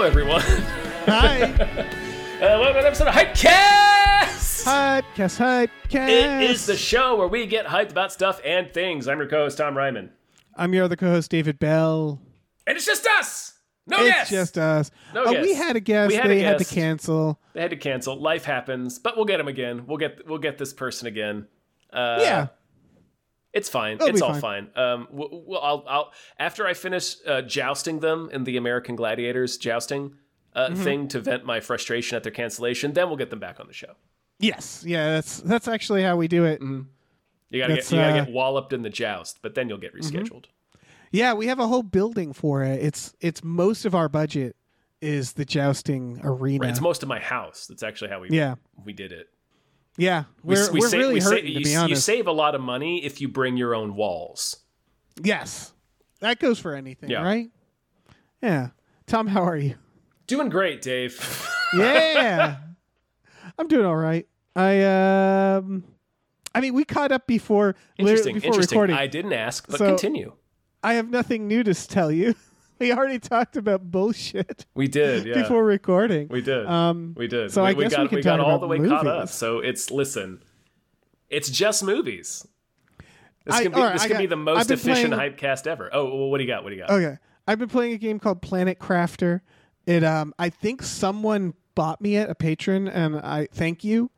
Hello, everyone. Hi. Uh, welcome to an episode of Hypecast! Hypecast, Hypecast. It is the show where we get hyped about stuff and things. I'm your co-host, Tom Reimann. I'm your other co-host, David Bell. And it's just us! No yes. it's guests! just us. No guests. we had a guest. We had a they had to cancel. They had to cancel. Life happens, but we'll get him again. We'll get we'll get this person again. Uh, yeah. It's fine. It'll it's all fine. fine. Um, we'll, we'll, I'll, I'll after I finish uh, jousting them in the American Gladiators jousting uh, Mm-hmm. thing to vent my frustration at their cancellation. Then we'll get them back on the show. Yes. Yeah. That's that's actually how we do it. You gotta That's, get you gotta uh, Mm-hmm. get walloped in the joust, but then you'll get rescheduled. Yeah, we have a whole building for it. It's it's most of our budget is the jousting arena. Right, it's most of my house. That's actually how we Yeah. we did it. Yeah, We, we're, we we're sa- really we hurting you, to be honest. you save a lot of money if you bring your own walls. yes, that goes for anything, Yeah. right? Yeah. Tom, how are you? Doing great, Dave. Yeah, I'm doing all right. I um, I mean, we caught up before interesting. before interesting. recording. I didn't ask, but So- continue. I have nothing new to tell you. We already talked about bullshit We did, yeah. before recording. we did. Um, we did. so we, I guess we got, can got talk all the way caught up. So it's listen. It's just movies. This I- could be, right, this could got- be the most efficient playing- hypecast ever. Oh, well, what do you got? What do you got? Okay, I've been playing a game called Planet Crafter. It um, I think someone bought me it, a patron, and I thank you.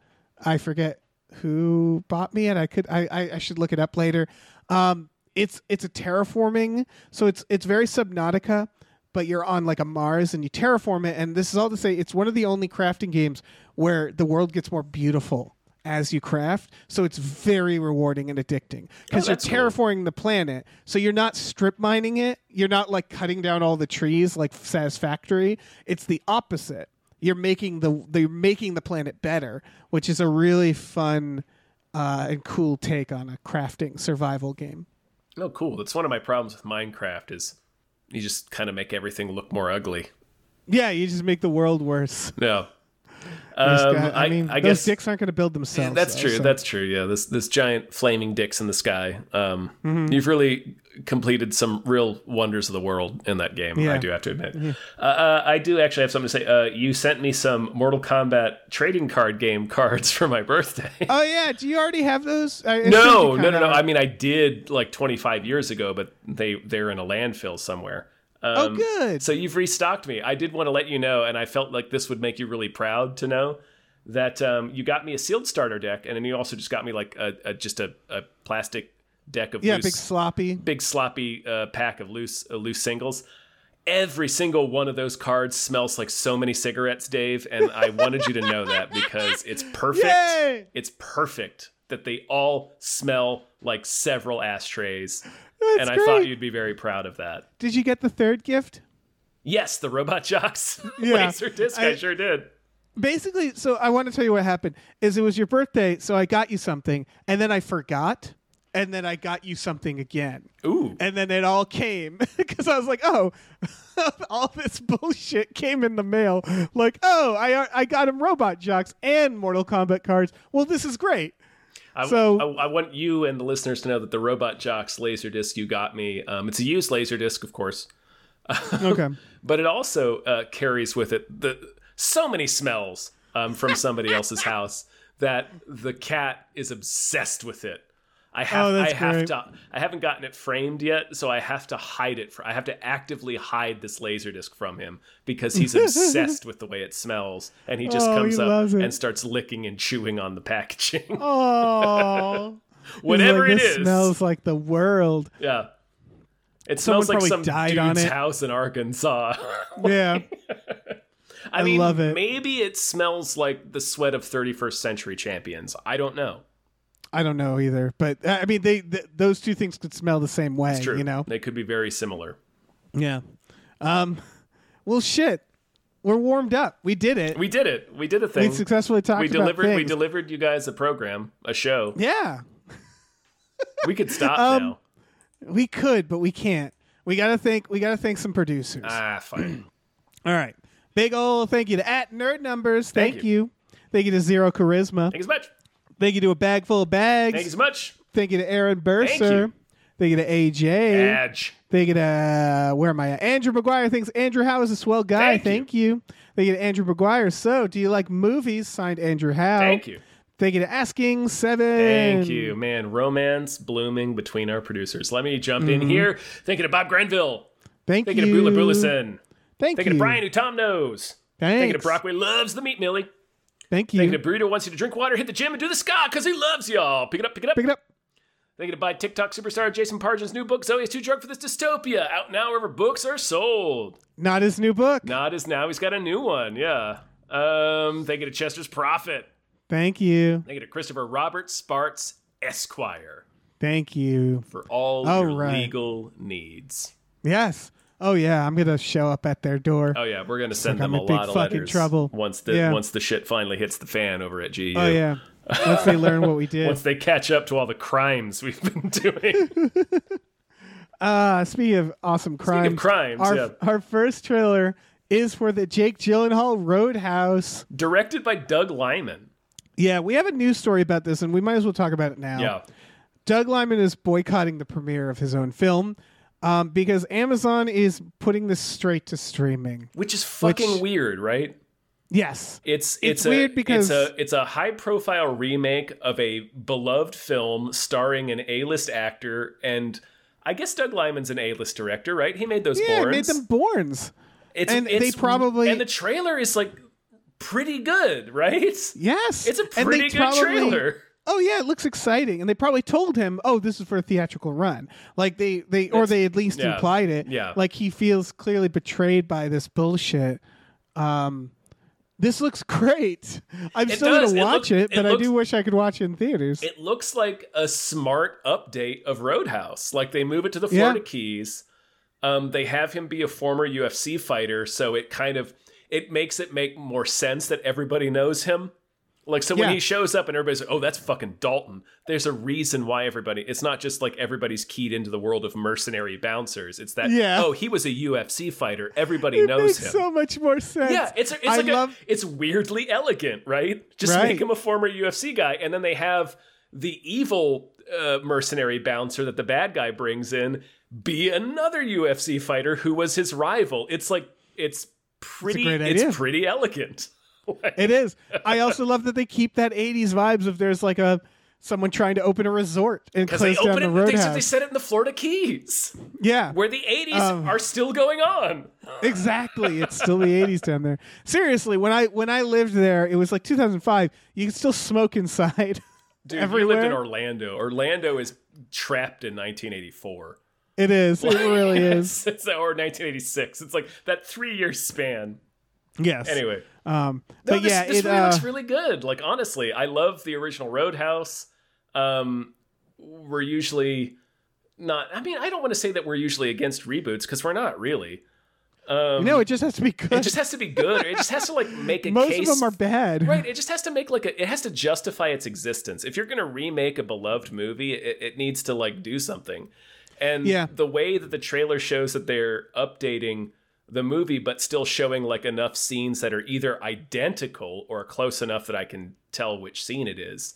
I forget who bought me it. I could I I, I should look it up later. Um, it's it's a terraforming, so it's it's very Subnautica, but you're on like a Mars and you terraform it. And this is all to say, it's one of the only crafting games where the world gets more beautiful as you craft. So it's very rewarding and addicting because you're that's cool. terraforming the planet. So you're not strip mining it. You're not like cutting down all the trees like Satisfactory. It's the opposite. You're making the they're making the planet better, which is a really fun uh, and cool take on a crafting survival game. Oh, cool. That's one of my problems with Minecraft is you just kind of make everything look more ugly. Yeah, you just make the world worse. No. There's Um, got- I, I, mean, I those guess dicks aren't going to build themselves. that's though, true. so- That's true. Yeah, this this giant flaming dicks in the sky. Um, Mm-hmm. You've really completed some real wonders of the world in that game. I do have to admit. Uh, uh, I do actually have something to say. Uh, you sent me some Mortal Kombat trading card game cards for my birthday. Oh yeah, do you already have those? I assumed no, no, no, kinda- no. I mean, I did like 25 years ago, but they they're in a landfill somewhere. Um, oh good. So you've restocked me. I did want to let you know, and I felt like this would make you really proud to know that um, you got me a sealed starter deck, and then you also just got me like a, a just a, a plastic deck of yeah, loose, big sloppy. big sloppy uh, pack of loose uh, loose singles. Every single one of those cards smells like so many cigarettes, Dave, and I wanted you to know that because it's perfect. Yay! It's perfect that they all smell like several ashtrays, That's and I great. thought you'd be very proud of that. Did you get the third gift? Yes, the Robot Jocks Yeah. laser disc. I, I- sure did. Basically, so I want to tell you what happened. Is it was your birthday, so I got you something, and then I forgot, and then I got you something again, Ooh, and then it all came because I was like, oh, all this bullshit came in the mail. Like, oh, I I got him robot jocks and Mortal Kombat cards. Well, this is great. I, So- I, I want you and the listeners to know that the Robot Jocks laser disc you got me. Um, it's a used laser disc, of course. Okay. but it also uh, carries with it the so many smells um, from somebody else's house that the cat is obsessed with it. I oh, have Oh, I have great. to I haven't gotten it framed yet, so I have to hide it. For, I have to actively hide this laser disc from him because he's obsessed with the way it smells, and he just Oh, comes he up and starts licking and chewing on the packaging. Oh. Whatever like, it is, smells like the world. yeah. It Someone smells like some died dude's house in Arkansas. Yeah. I, I mean, love it. maybe it smells like the sweat of 31st century champions. I don't know. I don't know either, but uh, I mean, they th- those two things could smell the same way. It's true. You know. they could be very similar. Yeah. Um. Well, shit. We're warmed up. We did it. We did it. We did a thing. We successfully talked we about delivered. We delivered you guys a program, a show. yeah. We could stop Um, now. We could, but we can't. We gotta thank. We gotta thank some producers. Ah, fine. All right. Big ol' thank you to at Nerd Numbers. Thank Thank, you. you. Thank you to Zero Charisma. Thank you so much. Thank you to a bag full of bags. Thank you so much. Thank you to Aaron Burser. you. Thank you to AJ. Edge. Thank you to uh, where am I? At? Andrew McGuire thinks Andrew Howe is a swell guy. Thank you. Thank you. Thank you to Andrew McGuire. So, do you like movies? Signed Andrew Howe. Thank you. Thank you to Asking Seven. Thank you, man. Romance blooming between our producers. Let me jump Mm-hmm. in here. Thank you to Bob Grenville. Thank, Thank you Thank you to Bula Bulison. Thank Thank you Thank you to Brian, who Tom knows. Thanks. Thank you to Brockway loves the meat millie. Thank you. Thank you to Burrito wants you to drink water, hit the gym, and do the ska because he loves y'all. Pick it up, pick it up. Pick it up. Thank you to buy TikTok superstar Jason Pargin's new book, Zoey is Too Drunk for This Dystopia, out now wherever books are sold. Not his new book. Not his now, he's got a new one, yeah. Um, thank you to Chester's Prophet. Thank you. Thank you to Christopher Robert Sparts, Esquire, Thank you. for all All your right. legal needs. Yes. Oh yeah, I'm gonna show up at their door. Oh yeah, we're gonna send like them I'm a lot of fucking letters trouble. once the Yeah. once the shit finally hits the fan over at GU. Oh yeah. Once they learn what we did. Once they catch up to all the crimes we've been doing. Uh, speaking of awesome crimes, crimes, our, yeah. our first trailer is for the Jake Gyllenhaal Roadhouse. Directed by Doug Liman. Yeah, we have a news story about this, and we might as well talk about it now. Yeah. Doug Liman is boycotting the premiere of his own film um, because Amazon is putting this straight to streaming. Which is fucking Which- weird, right? Yes. It's It's it's, weird a, because- it's a it's a high profile remake of a beloved film starring an A list actor and I guess Doug Liman's an A list director, right? He made those Yeah, Bournes. made them Bournes. it's, and they probably- and the trailer is like pretty good, right? Yes. It's a pretty good probably- trailer. Oh yeah, it looks exciting, and they probably told him, "Oh, this is for a theatrical run." Like they, they, or they at least yeah, implied it. yeah. Like he feels clearly betrayed by this bullshit. Um, this looks great. I'm It still does. gonna It watch look- it, it but I do wish I could watch it in theaters. It looks like a smart update of Roadhouse. Like they move it to the Yeah. Florida Keys. Um, they have him be a former UFC fighter, so it kind of it makes it make more sense that everybody knows him. Like so when Yeah. he shows up and everybody's like, "Oh, that's fucking Dalton." There's a reason why everybody. It's not just like everybody's keyed into the world of mercenary bouncers. It's that Yeah. oh, he was a UFC fighter. Everybody it knows makes him. so much more sense. Yeah, it's a, it's I like love. a, it's weirdly elegant, right? Just Right. make him a former UFC guy, and then they have the evil uh, mercenary bouncer that the bad guy brings in be another UFC fighter who was his rival. It's like it's pretty. great it's pretty elegant. It is. I also love that they keep that '80s vibes of there's like a someone trying to open a resort and close down the it, they, roadhouse. they set it in the Florida Keys, yeah, where the '80s Um, are still going on. Exactly. It's still the 80s down there. Seriously, when I when I lived there, it was like 2005. You could still smoke inside. Dude, everywhere. lived in Orlando. Orlando is trapped in 1984. It is. It really is. It's, or 1986. It's like that three year span. Yes. Anyway, Um no, but this, yeah, this it really uh, looks really good. Like honestly, I love the original Roadhouse. Um, we're usually not. I mean, I don't want to say that we're usually against reboots because we're not really. Um, no, it just has to be good. it just has to be good. It just has to like make a Most case. of them are bad. Right, it just has to make like a. It has to justify its existence. If you're gonna remake a beloved movie, it, it needs to like do something. And Yeah. the way that the trailer shows that they're updating the movie, but still showing like enough scenes that are either identical or close enough that I can tell which scene it is.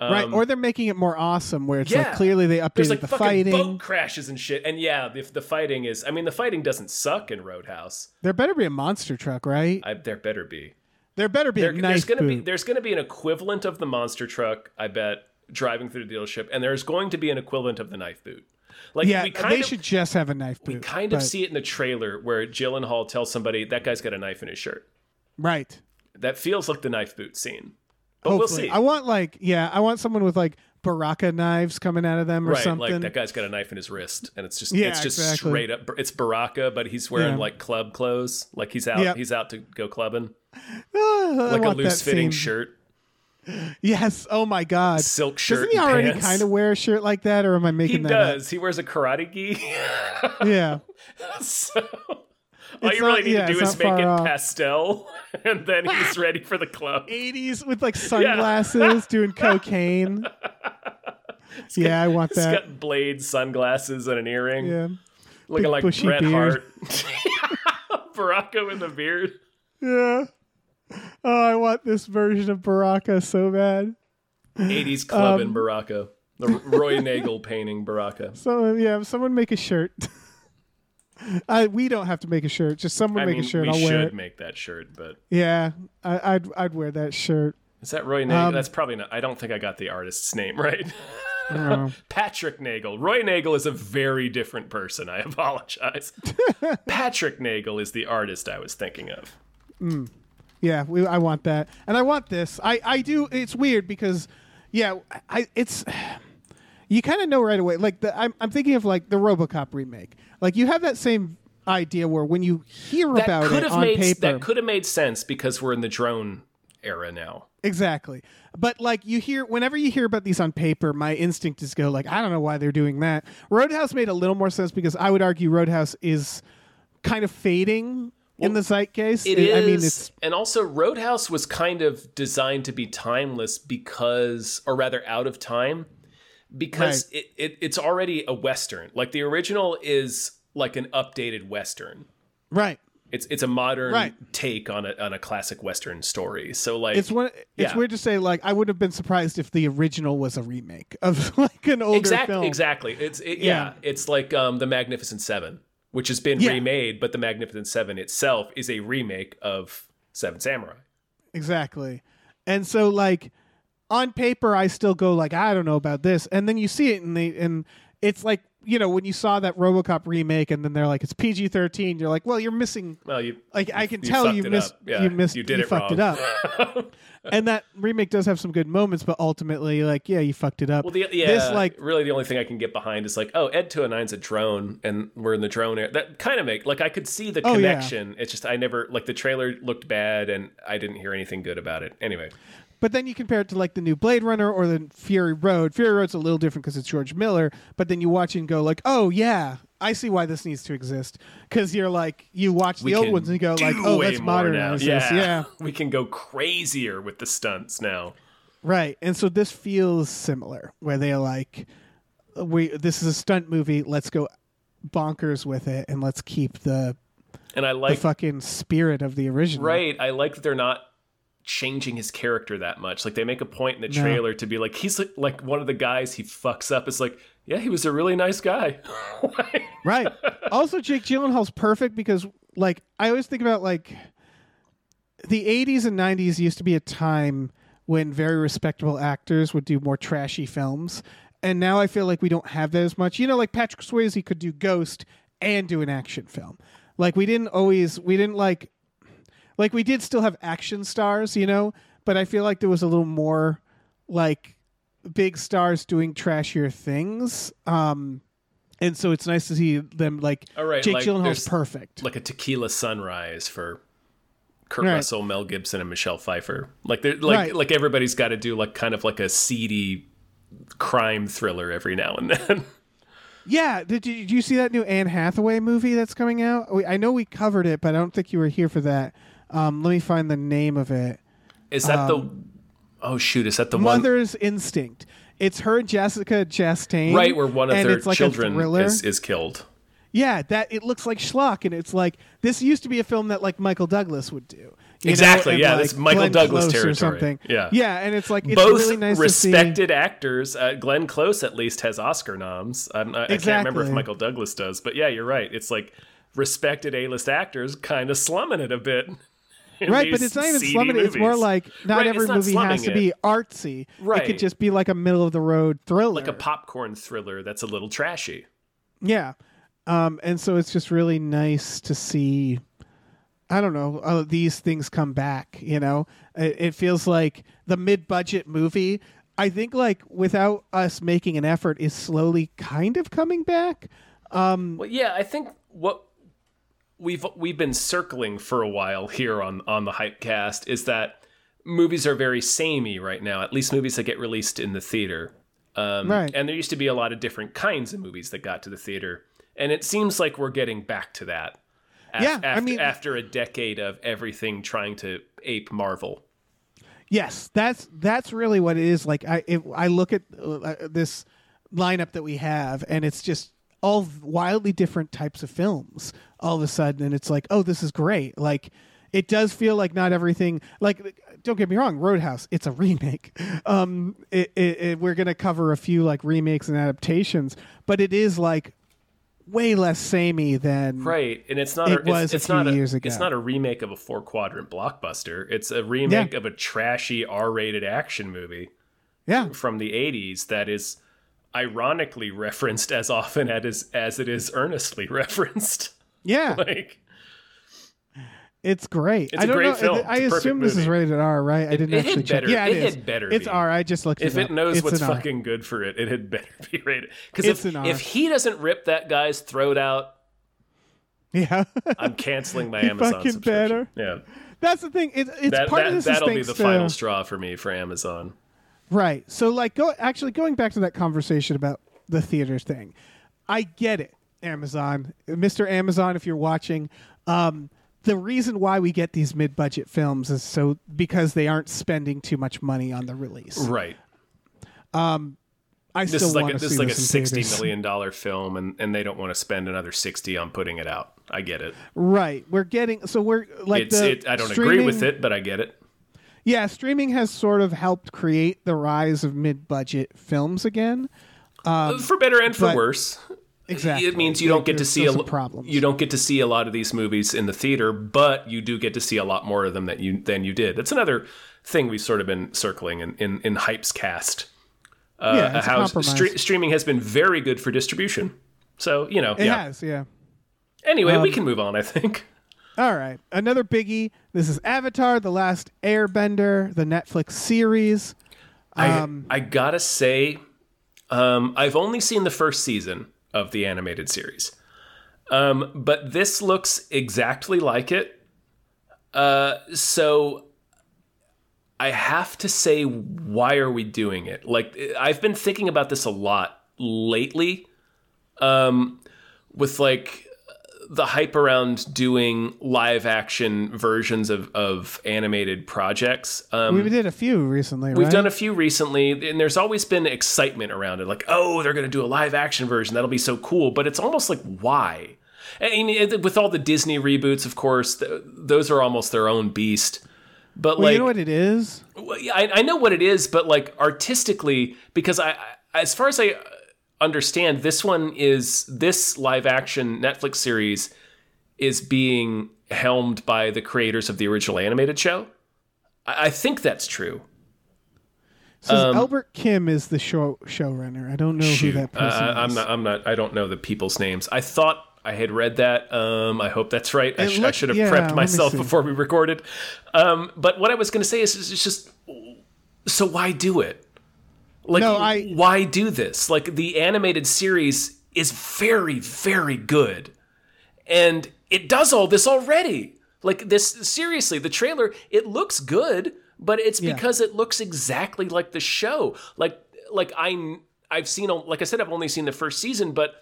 right, or um, they're making it more awesome, where it's yeah. like clearly they updated There's like the fucking fighting. boat crashes and shit. And yeah, if the fighting is, I mean, the fighting doesn't suck in Roadhouse. There better be a monster truck, right? I, there better be. there better be There, a there's gonna be there's gonna be an equivalent of the monster truck. I bet driving through the dealership, and there's going to be an equivalent of the knife boot. Like yeah, we kind they of should just have a knife boot. we kind of see it in the trailer where Gyllenhaal tells somebody that guy's got a knife in his shirt. right. That feels like the knife boot scene. But we'll see. I want like yeah, I want someone with like Baraka knives coming out of them or right, something. like that guy's got a knife in his wrist, and it's just Yeah, it's just exactly. straight up. It's Baraka, but he's wearing Yeah. like club clothes, like he's out Yep. he's out to go clubbing, I like a loose fitting shirt, Yes. Oh my god. silk shirt. Doesn't he already kind of wear a shirt like that, or am I He making that up? does. He wears a karate gi. Yeah. so all It's you really not- need yeah, to do is make it off. pastel, and then he's ready for the club. 80s with like sunglasses doing cocaine. yeah, I want He's that. got blade sunglasses and an earring, Yeah. looking big like Bret beard. Hart. Baraka with a beard. Yeah. Oh, I want this version of Baraka so bad. 80s club Um, in Baraka. The Roy Nagel painting Baraka. So yeah, someone make a shirt. I we don't have to make a shirt. Just someone I make mean, a shirt. we I'll should wear it. make that shirt, but Yeah, I, I'd I'd wear that shirt. is that Roy Nagel? Um, That's probably not. I don't think I got the artist's name right. I. Patrick Nagel. Roy Nagel is a very different person. I apologize. Patrick Nagel is the artist I was thinking of. Yeah, we, I want that, and I want this. I, I do. It's weird because, yeah, I it's you kind of know right away. Like the I'm I'm thinking of like the RoboCop remake. Like you have that same idea where when you hear That about it on made paper, that could have made sense because we're in the drone era now. exactly. But like you hear whenever you hear about these on paper, my instinct is go like I don't know why they're doing that. Roadhouse made a little more sense because I would argue Roadhouse is kind of fading in the zeitgeist. It is. I mean, it's and also Roadhouse was kind of designed to be timeless because, or rather, out of time, because it, it it's already a western. Like the original is like an updated western. right. It's it's a modern Right. take on a on a classic western story. So like It's one. It's Yeah. weird to say. Like, I would have been surprised if the original was a remake of like an older exactly film. exactly. It's it, yeah. Yeah. It's like um the Magnificent Seven, which has been Yeah. remade, but the Magnificent Seven itself is a remake of Seven Samurai. Exactly. And so, like, on paper, I still go like, I don't know about this, and then you see it, and they and it's like you know when you saw that RoboCop remake, and then they're like, it's PG thirteen. You're like, well, you're missing. Well, you Like, I can you tell you missed. Yeah, you missed. you did it fucked wrong. it up. and that remake does have some good moments, but ultimately, like, yeah, you fucked it up. Well, the, yeah, This like really the only thing I can get behind is like, oh, Ed 209's a drone, and we're in the drone era. That kind of make like I could see the Oh, yeah. connection. It's just I never like the trailer looked bad, and I didn't hear anything good about it. Anyway, But then you compare it to like the new Blade Runner or the Fury Road. Fury Road's a little different because it's George Miller. But then you watch it and go like, oh yeah, I see why this needs to exist. Because you're like, you watch the we old ones and you go like, oh, let's more now. modernize Yeah. this. Yeah, we can go crazier with the stunts now. right. And so this feels similar, where they're like, we this is a stunt movie. Let's go bonkers with it and let's keep the And I the like fucking spirit of the original. right. I like that they're not changing his character that much. Like they make a point in the No. trailer to be like he's like, like one of the guys he fucks up. It's like yeah, he was a really nice guy. right. Also, Jake Gyllenhaal's perfect because, like, I always think about like the '80s and '90s used to be a time when very respectable actors would do more trashy films, and now I feel like we don't have that as much. You know, like Patrick Swayze could do Ghost and do an action film. Like we didn't always, we didn't like, like we did still have action stars, you know, but I feel like there was a little more like big stars doing trashier things. Um, and so it's nice to see them like All right, Jake like, Gyllenhaal's perfect. like a tequila sunrise for Kurt Right. Russell, Mel Gibson, and Michelle Pfeiffer. Like they're like Right. like everybody's got to do like kind of like a seedy crime thriller every now and then. yeah, did you, did you see that new Anne Hathaway movie that's coming out? We, I know we covered it, but I don't think you were here for that. Um, let me find the name of it. Is that the? Oh shoot! Is that the one? Mother's Instinct. It's her Jessica Chastain. Right, where one of their like children is, is killed. Yeah, that it looks like schlock, and it's like this used to be a film that like Michael Douglas would do. Exactly, yeah, like, that's Michael Glenn Douglas Close territory. or something. Yeah. yeah, and it's like it's Both really nice to see. respected actors. Uh, Glenn Close at least has Oscar noms. I, I can't remember if Michael Douglas does, but yeah, you're right. It's like respected A-list actors kind of slumming it a bit. Right, but it's not even slumming it. It's more like not Right, every not movie has to it. be artsy. Right. It could just be like a middle of the road thriller. like a popcorn thriller that's a little trashy. Yeah. Um, and so it's just really nice to see, I don't know, uh, these things come back, you know? It, it feels like the mid budget movie, I think, like, without us making an effort, is slowly kind of coming back. Well, yeah, I think what we've we've been circling for a while here on on the Hypecast is that movies are very samey right now. At least movies that get released in the theater. Um, Right. And there used to be a lot of different kinds of movies that got to the theater, and it seems like we're getting back to that. af- Yeah, I after, mean- after a decade of everything trying to ape Marvel. Yes, that's that's really what it is. Like I it, I look at uh, this lineup that we have, and it's just all wildly different types of films. All of a sudden, and it's like, oh, this is great. Like it does feel like not everything. Like don't get me wrong, Roadhouse, it's a remake. Um, it, it, it, we're gonna cover a few like remakes and adaptations, but it is like way less samey than Right, and it's not. It a, it's, was a few not a, years ago. It's not a remake of a four quadrant blockbuster. It's a remake Yeah. of a trashy R rated action movie yeah. from the '80s that is ironically referenced as often as as it is earnestly referenced. Yeah, like It's great. It's I a don't great know. film. I It's a perfect assume this is rated R, right? I didn't it actually check. better- Yeah, it it is. had better It's be. R. I just looked. if it, it knows It's what's an R. fucking good for it, it had better be rated. Because if if he doesn't rip that guy's throat out, yeah, I'm canceling my Amazon fucking subscription. better. Yeah, that's the thing. It, it's that, part that of this. that'll be the final straw for me for Amazon. Right. So like go actually going back to that conversation about the theater thing. I get it, Amazon. Mr. Amazon, if you're watching, um, the reason why we get these mid budget films is so because they aren't spending too much money on the release. Right. I This still is like want a, this is like a this sixty theaters. million dollar film, and, and they don't want to spend another sixty on putting it out. I get it. Right. We're getting so we're like it's the it. I don't agree with it, but I get it. Yeah, streaming has sort of helped create the rise of mid budget films again. for better and for Um, worse. Exactly. It means you don't get to see a problems. you don't get to see a lot of these movies in the theater, but you do get to see a lot more of them that you than you did. That's another thing we've sort of been circling in in, in Hype's cast. Uh, Yeah, how stre- streaming has been very good for distribution. So you know, It yeah. has, yeah. Anyway, Um, we can move on. I think. All right. Another biggie. This is Avatar: The Last Airbender, the Netflix series. Um, I I gotta say, um, I've only seen the first season of the animated series, um, but this looks exactly like it. Uh, so I have to say, why are we doing it? Like I've been thinking about this a lot lately, um, with like the hype around doing live action versions of, of animated projects. Um, we did a few recently, We've right? done a few recently, and there's always been excitement around it. Like, oh, they're going to do a live action version. That'll be so cool. But it's almost like, why? Mean, with all the Disney reboots, of course, th- those are almost their own beast. But well, like, you know what it is? I, I know what it is, but like artistically, because I, I, as far as I understand, this one is this live action Netflix series is being helmed by the creators of the original animated show. I, I think that's true. So um, Albert Kim is the show showrunner. I don't know Shoot, who that person uh, is. I'm not. I'm not. I don't know the people's names. I thought I had read that. Um, I hope that's right. I, sh- I should have yeah, prepped myself before we recorded. Um, but what I was going to say is, is it's just so why do it? Like, No, I- why do this? Like, the animated series is very, very good, and it does all this already. Like this, seriously, the trailer it looks good, but it's Yeah. because it looks exactly like the show. Like, like I, I've seen, like I said, I've only seen the first season, but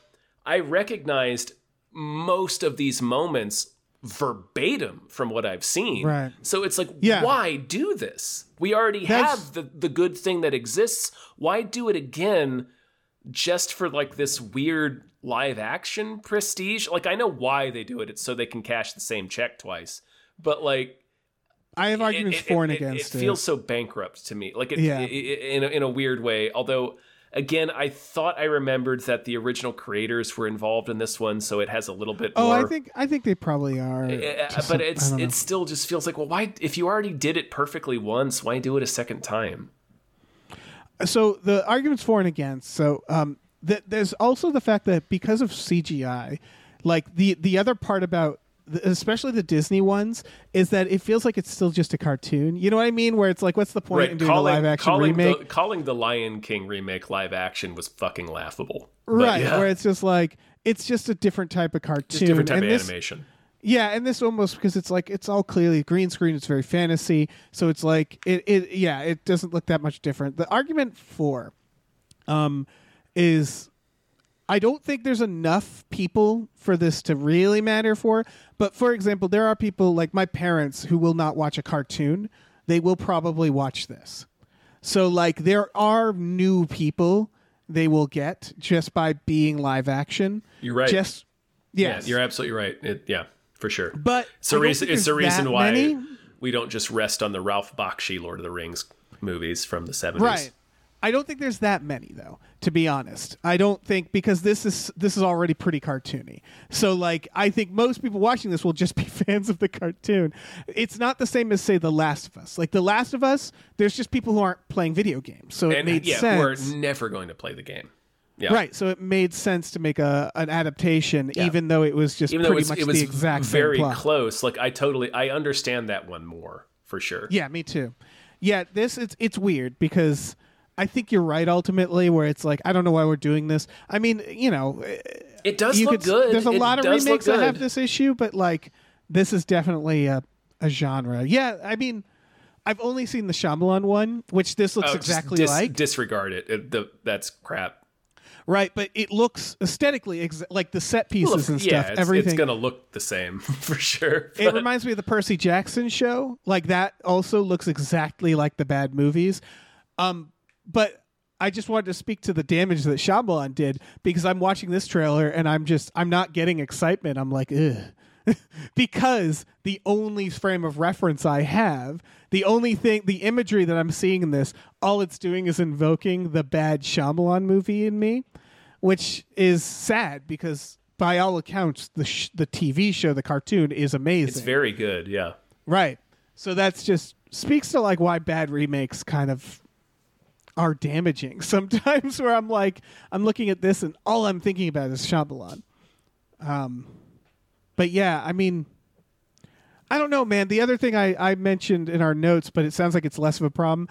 I recognized most of these moments verbatim from what I've seen. Right. So it's like, Yeah. why do this? We already That's- have the the good thing that exists. Why do it again? Just for like this weird live action prestige? Like I know why they do it. It's so they can cash the same check twice. But like I have arguments it, for and it- against it. feels so bankrupt to me. Like it, Yeah. in a, in a weird way. Although, again, I thought I remembered that the original creators were involved in this one, so it has a little bit Oh, more. I think I think they probably are. Uh, but I it's it still just feels like well why if you already did it perfectly once why do it a second time so the arguments for and against. So um, th- there's also the fact that because of CGI, like the the other part about especially the Disney ones is that it feels like it's still just a cartoon. You know what I mean? Where it's like, what's the point in doing a live action calling remake? the, calling the Lion King remake live action was fucking laughable right, yeah, where it's just like it's just a different type of cartoon. It's just a different type and of this, animation Yeah, and this almost because it's like it's all clearly green screen. It's very fantasy, so it's like it. it yeah, it doesn't look that much different. The argument for, um, is I don't think there's enough people for this to really matter for. But for example, there are people like my parents who will not watch a cartoon. They will probably watch this. So like there are new people they will get just by being live action. You're right. Just yes. yeah you're absolutely right it, yeah for sure But it's a reason it's a reason why many. we don't just rest on the Ralph Bakshi Lord of the Rings movies from the 70s Right. I don't think there's that many though, to be honest. I don't think because this is this is already pretty cartoony. So like I think most people watching this will just be fans of the cartoon. It's not the same as say The Last of Us. Like The Last of Us, there's just people who aren't playing video games. So it and made yeah sense. we're never going to play the game yeah Right, so it made sense to make a an adaptation, even though it was just even though it pretty was, much it was the exact very same plot. close like I totally I understand that one more for sure Yeah, me too. Yeah, this it's it's weird because I think you're right ultimately where it's like I don't know why we're doing this. I mean, you know, it does look could good there's a It lot of remakes that have this issue, but like this is definitely a a genre. Yeah, I mean, I've only seen the Shyamalan one, which this looks Oh, exactly dis- like. disregard it, It- the, that's crap right, but it looks aesthetically exa- like the set pieces Well, and yeah, stuff. it's, everything it's gonna look the same for sure. it reminds me of the Percy Jackson show. Like that also looks exactly like the bad movies. Um, but I just wanted to speak to the damage that Shyamalan did because I'm watching this trailer and I'm just I'm not getting excitement. I'm like, ugh. because the only frame of reference I have, the only thing, the imagery that I'm seeing in this, all it's doing is invoking the bad Shyamalan movie in me, which is sad because by all accounts, the sh- the TV show, the cartoon, is amazing. it's very good. Yeah, right. So that's just speaks to like why bad remakes kind of are damaging sometimes. Where I'm like, I'm looking at this and all I'm thinking about is Shyamalan. Um, but yeah, I mean, I don't know, man. The other thing I, I mentioned in our notes, but it sounds like it's less of a problem.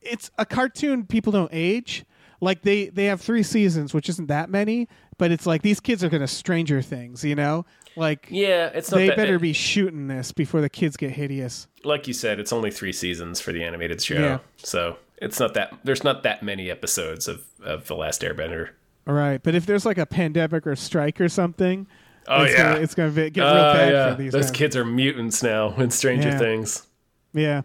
It's a cartoon. People don't age. Like they they have three seasons, which isn't that many, but it's like these kids are gonna Stranger Things, you know? Like yeah. It's they that, better be shooting this before the kids get hideous. like you said. It's only three seasons for the animated show, Yeah. so it's not that. There's not that many episodes of of the Last Airbender. All right, but if there's like a pandemic or strike or something, Oh it's yeah, gonna, it's gonna get real Uh, bad yeah. for these Those guys. kids are mutants now in Stranger Yeah. Things. Yeah,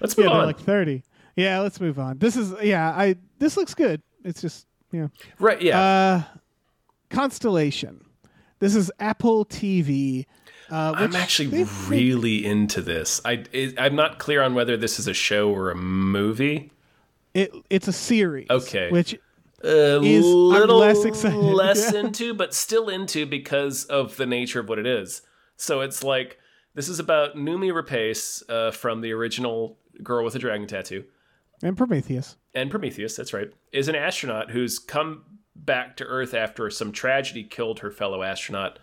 Let's move yeah, on. like thirty. Yeah, let's move on. This is yeah, I this looks good. It's just yeah. right? Yeah. Uh, Constellation. This is Apple TV. Uh, I'm actually really into this. I it, I'm not clear on whether this is a show or a movie. It it's a series. Okay. Which A Is- I'm little less excited. less Yeah. into, but still into because of the nature of what it is. So it's like this is about Noomi Rapace uh, from the original Girl with a Dragon Tattoo and Prometheus. and Prometheus. That's right. Is an astronaut who's come back to Earth after some tragedy killed her fellow astronaut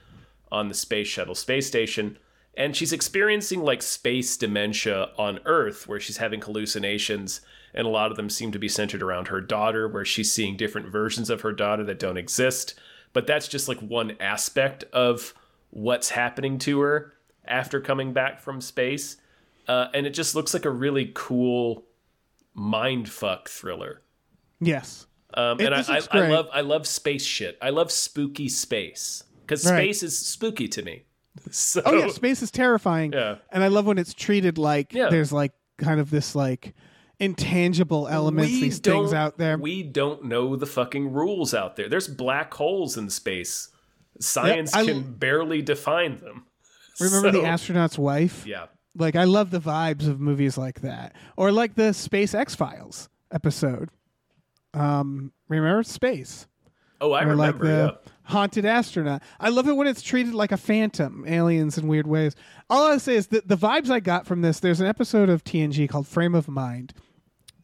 on the space shuttle space station. And she's experiencing like space dementia on Earth, where she's having hallucinations, and a lot of them seem to be centered around her daughter, where she's seeing different versions of her daughter that don't exist. But that's just like one aspect of what's happening to her after coming back from space. Uh, and it just looks like a really cool mind fuck thriller. Yes. Um, and I, I, I love I love space shit. I love spooky space because Right. space is spooky to me. So Oh yeah, space is terrifying. Yeah. And I love when it's treated like Yeah. there's like kind of this like intangible elements, we these things out there. We don't know the fucking rules out there. There's black holes in space. Science I- can barely define them. Remember the astronaut's wife? Yeah, Like I love the vibes of movies like that, or like the Space X Files episode. Um, remember space? Oh, I or remember. like the yeah. haunted astronaut. I love it when it's treated like a phantom, aliens in weird ways. All I say is that the vibes I got from this. There's an episode of TNG called Frame of Mind,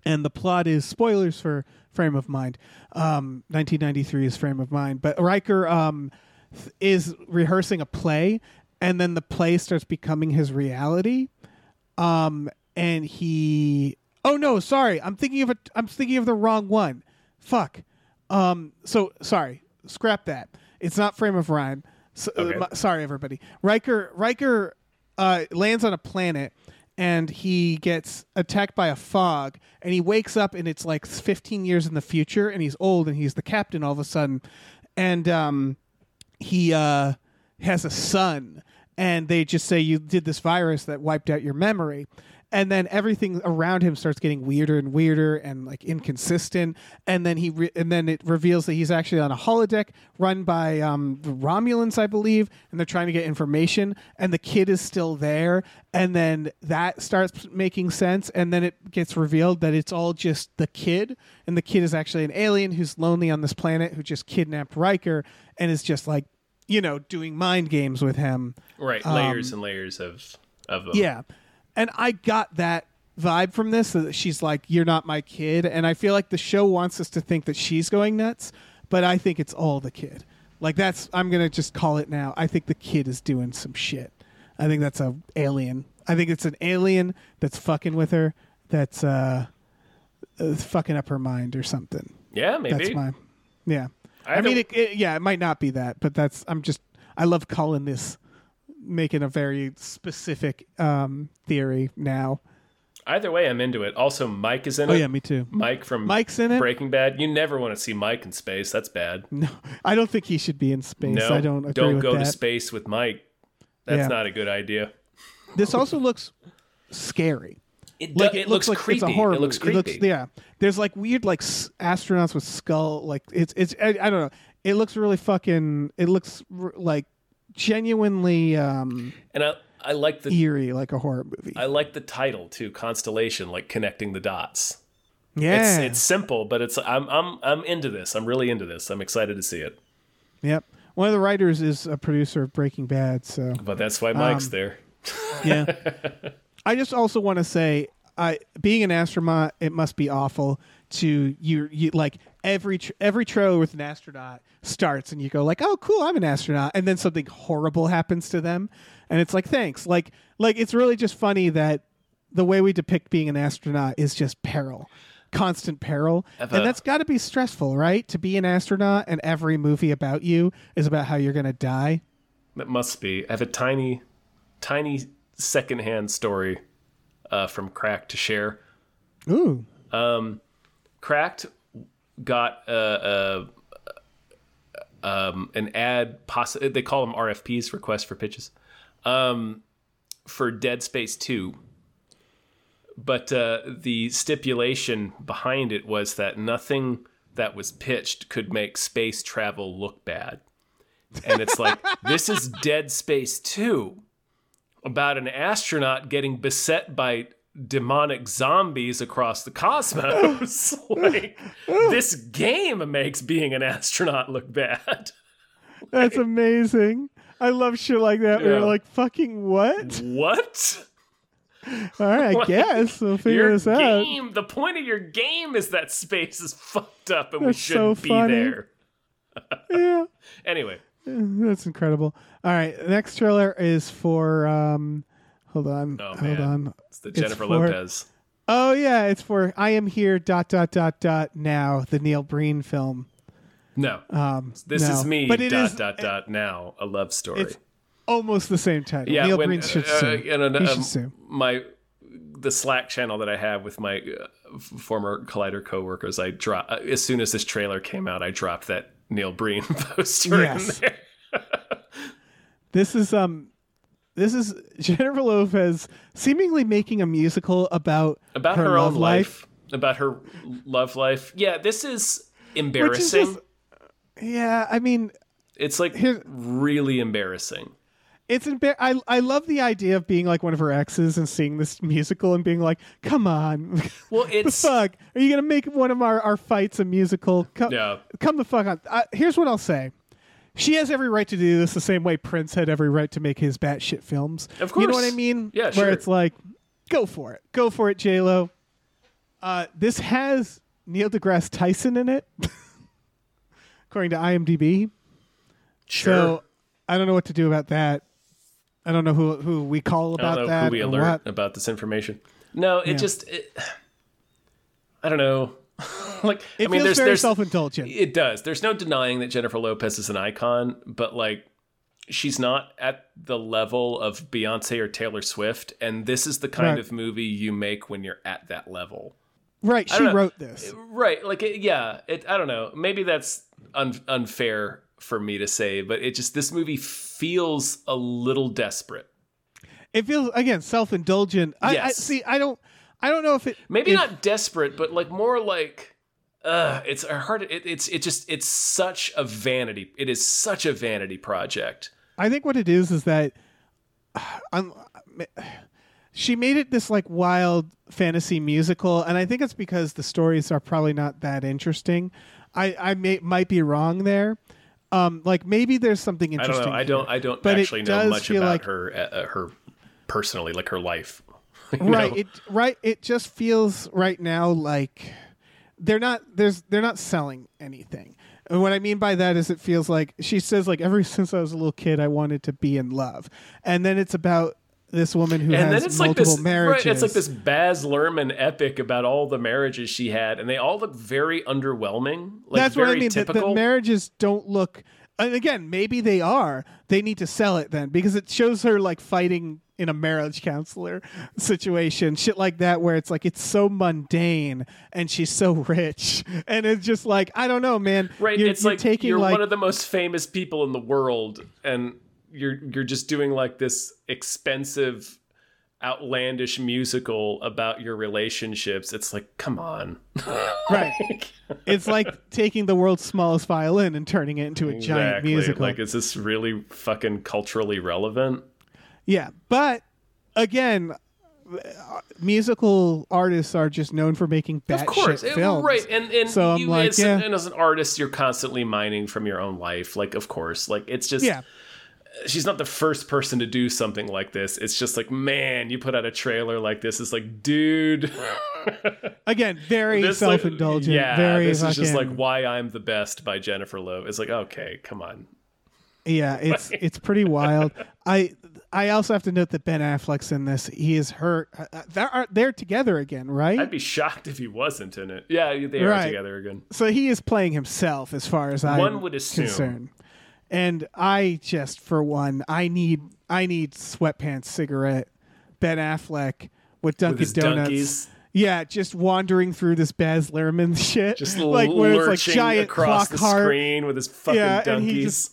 and the plot is spoilers for Frame of Mind. Um, 1993 is Frame of Mind, but Riker um, th- is rehearsing a play, and then the play starts becoming his reality. Um, and he. Oh no, sorry. I'm thinking of a. I'm thinking of the wrong one. Fuck. Um. So sorry. Scrap that. It's not frame of rhyme. So, uh, Okay. my- sorry, everybody. Riker. Riker uh, lands on a planet, and he gets attacked by a fog, and he wakes up, and it's like 15 years in the future, and he's old, and he's the captain all of a sudden, and um, he uh, has a son, and they just say you did this virus that wiped out your memory. And then everything around him starts getting weirder and weirder and like inconsistent. And then he re- and then it reveals that he's actually on a holodeck run by um, the Romulans, I believe, and they're trying to get information. And the kid is still there. And then that starts making sense. And then it gets revealed that it's all just the kid, and the kid is actually an alien who's lonely on this planet who just kidnapped Riker and is just like you know, doing mind games with him. Right, layers and layers of. Um, Yeah. And I got that vibe from this that she's like, You're not my kid. And I feel like the show wants us to think that she's going nuts, but I think it's all the kid. Like that's I'm gonna just call it now. I think the kid is doing some shit. I think that's a alien. I think it's an alien that's fucking with her, that's uh, uh fucking up her mind or something. yeah, maybe. That's my yeah. I, Either- mean, it, it, yeah, it might not be that, but that's I'm just I love calling this making a very specific um, theory now. Either way, I'm into it. Also, Mike is in Oh it. Oh yeah, me too. Mike from Mike's in it. Breaking Bad. You never want to see Mike in space. That's bad. No, I don't think he should be in space. No, I don't agree with go that. to space with Mike. That's Yeah. not a good idea. This also looks scary. It, Like it, it looks, looks, like creepy. it's a horror. It looks movie. creepy. yeah. There's like weird like s- astronauts with skull. Like it's it's I, I don't know. It looks really fucking. It looks r- like genuinely um, And I, I like the eerie, like a horror movie. I like the title too, Constellation, like connecting the dots. yeah. It's it's simple, but it's I'm I'm I'm into this. I'm really into this. I'm excited to see it. Yep. One of the writers is a producer of Breaking Bad, so But that's why Mike's Um, there. yeah. I just also want to say, I being an astronaut, it must be awful to you. You like every tr- every trailer with an astronaut starts, and you go like, "Oh, cool, I'm an astronaut," and then something horrible happens to them, and it's like, "Thanks." Like, like it's really just funny that the way we depict being an astronaut is just peril. Constant peril, Have and that's got to be stressful, right? To be an astronaut, and every movie about you is about how you're gonna die. It must be. I have a tiny, tiny secondhand story uh, from Cracked to share. Ooh, um, Cracked got a, a um, an ad. Poss- they call them RFPs, requests for pitches, um, for Dead Space Two. But uh, the stipulation behind it was that nothing that was pitched could make space travel look bad. And it's like, this is Dead Space 2 about an astronaut getting beset by demonic zombies across the cosmos. like, this game makes being an astronaut look bad. That's amazing. I love shit like that. We're like, fucking what? What? All right, I Like, guess we'll figure Your this out. game, the point of your game is that space is fucked up and we That's so shouldn't be funny. there. Yeah, Anyway, that's incredible. All right, next trailer is for. um Hold on, Oh, hold man. on. it's the It's Jennifer for- Lopez. Oh yeah, it's for I am here. Dot dot dot dot. Now the Neil Breen film. No. Um, This no. is me. but it dot is dot dot. Now a love story. It's almost the same title. yeah, Neil when, Breen should uh, sue. and, uh, he um, should sue. my the Slack channel that I have with my uh, former Collider coworkers. I drop uh, as soon as this trailer came out. I dropped that Neil Breen poster Yes. in there. This is um, this is Jennifer Lopez seemingly making a musical about about her, her, love own life, about her love life. Yeah, this is embarrassing. just- Yeah, I mean, it's like really embarrassing. it's embar- I I love the idea of being like one of her exes and seeing this musical and being like, "Come on, Well, the fuck? Are you gonna make one of our, our fights a musical? Come, Yeah. come the fuck on." Uh, here's what I'll say: she has every right to do this the same way Prince had every right to make his batshit films. Of course. you know what I mean? Yeah, Where sure. it's like, go for it, go for it, J Lo. Uh, this has Neil deGrasse Tyson in it, according to IMDb. sure. So I don't know what to do about that. I don't know who who we call I about know that who we alert what. about this information. No, it Yeah. just. It, I don't know. like It I mean, feels there's very there's self-indulgent. It does. There's no denying that Jennifer Lopez is an icon, but like she's not at the level of Beyonce or Taylor Swift, and this is the kind Right. of movie you make when you're at that level. right, she wrote this. Right. Like it, yeah, it I don't know. Maybe that's un- unfair for me to say, but it just this movie feels a little desperate. It feels again self-indulgent. I, I Yes. see. I don't. I don't know if it. maybe if- not desperate, but like more like uh it's a hard it, it's it just it's such a vanity. It is such a vanity project. I think what it is is that I'm, she made it this like wild fantasy musical, and I think it's because the stories are probably not that interesting. I I may, might be wrong there. Um, like maybe there's something I don't interesting. know. I don't I don't But actually know much about like- her uh, uh, her personally, like her life. Right know? it right it just feels right now like they're not there's they're not selling anything and what i mean by that is it feels like she says like ever since i was a little kid i wanted to be in love and then it's about this woman who and has then it's like multiple this marriages right, it's like this Baz Luhrmann epic about all the marriages she had, and they all look very underwhelming. Like that's very what i mean the, the marriages don't look and again maybe they are they need to sell it then because it shows her like fighting in a marriage counselor situation shit like that where it's like it's so mundane and she's so rich. And it's just like i don't know man. Right, you're, it's you're like taking you're like one of the most famous people in the world, and you're you're just doing like this expensive outlandish musical about your relationships. It's like come on. Right. It's like taking the world's smallest violin and turning it into a giant musical like is this really fucking culturally relevant yeah but again uh, musical artists are just known for making batshit of course it- films. right and and So I'm like, as, yeah. and as an artist you're constantly mining from your own life like of course like it's just yeah. she's not the first person to do something like this. It's just like man you put out a trailer like this it's like dude. Again very this self-indulgent yeah very this is just like why i'm the best by jennifer lowe it's like okay come on. Yeah, it's it's pretty wild. I I also have to note that Ben Affleck's in this. He is hurt. Uh, uh, They're they're together again, right? i'd be shocked if he wasn't in it yeah they are Right. together again so he is playing himself, as far as I'm One would assume. concerned. And I just, for one, I need I need sweatpants cigarette. Ben Affleck with Dunkin' his Donuts. Dunkies. Yeah, just wandering through this Baz Luhrmann shit, just like where it's like giant across clock the heart. screen with his fucking Yeah, donkeys.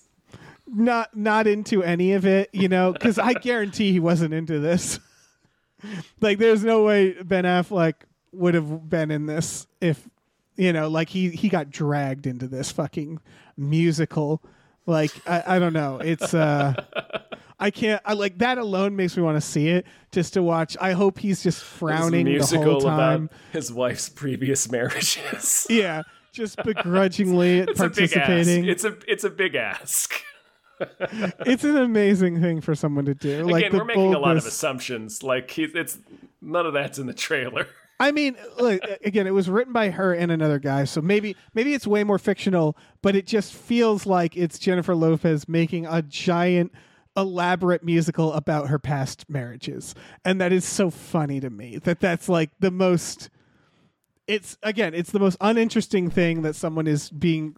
And he just- not not into any of it, you know, because I guarantee he wasn't into this. like, there's no way Ben Affleck would have been in this if, you know, like he he got dragged into this fucking musical. Like, I, I don't know. It's uh, I can't. I like that alone makes me want to see it just to watch. I hope he's just frowning the whole time. his wife's previous marriages. Yeah, just begrudgingly it's a big ask. participating. It's a it's a big ask. It's an amazing thing for someone to do. like Again, the we're making a lot of assumptions. Like it's none of that's in the trailer. I mean, look again. It was written by her and another guy, so maybe maybe it's way more fictional. But it just feels like it's Jennifer Lopez making a giant, elaborate musical about her past marriages, and that is so funny to me. That that's like the most. It's again, it's the most uninteresting thing that someone is being.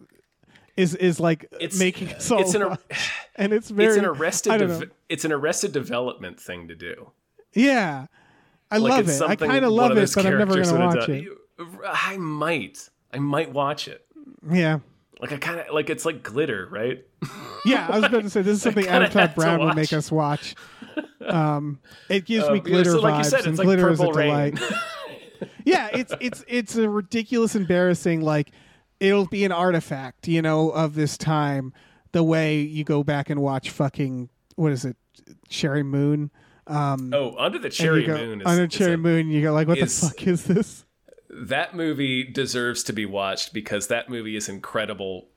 Is is like It's making so it's an and it's very it's an arrested know. it's an arrested development thing to do. yeah. I Like love it. I kind of love it, but I'm never gonna watch it. I might. I might watch it. Yeah. Like I kind of like it's like glitter, right? Yeah, I was about to say this is something Todd Brown would make us watch. Um, it gives me Uh, glitter so like vibes, said, and like glitter is a delight. yeah, it's it's it's a ridiculous, embarrassing. Like it'll be an artifact, you know, of this time. The way you go back and watch fucking what is it, Cherry Moon. Um, Oh, Under the Cherry go, Moon is Under is Cherry a- Moon, you go like, what is- the fuck is this? that movie deserves to be watched because that movie is incredible.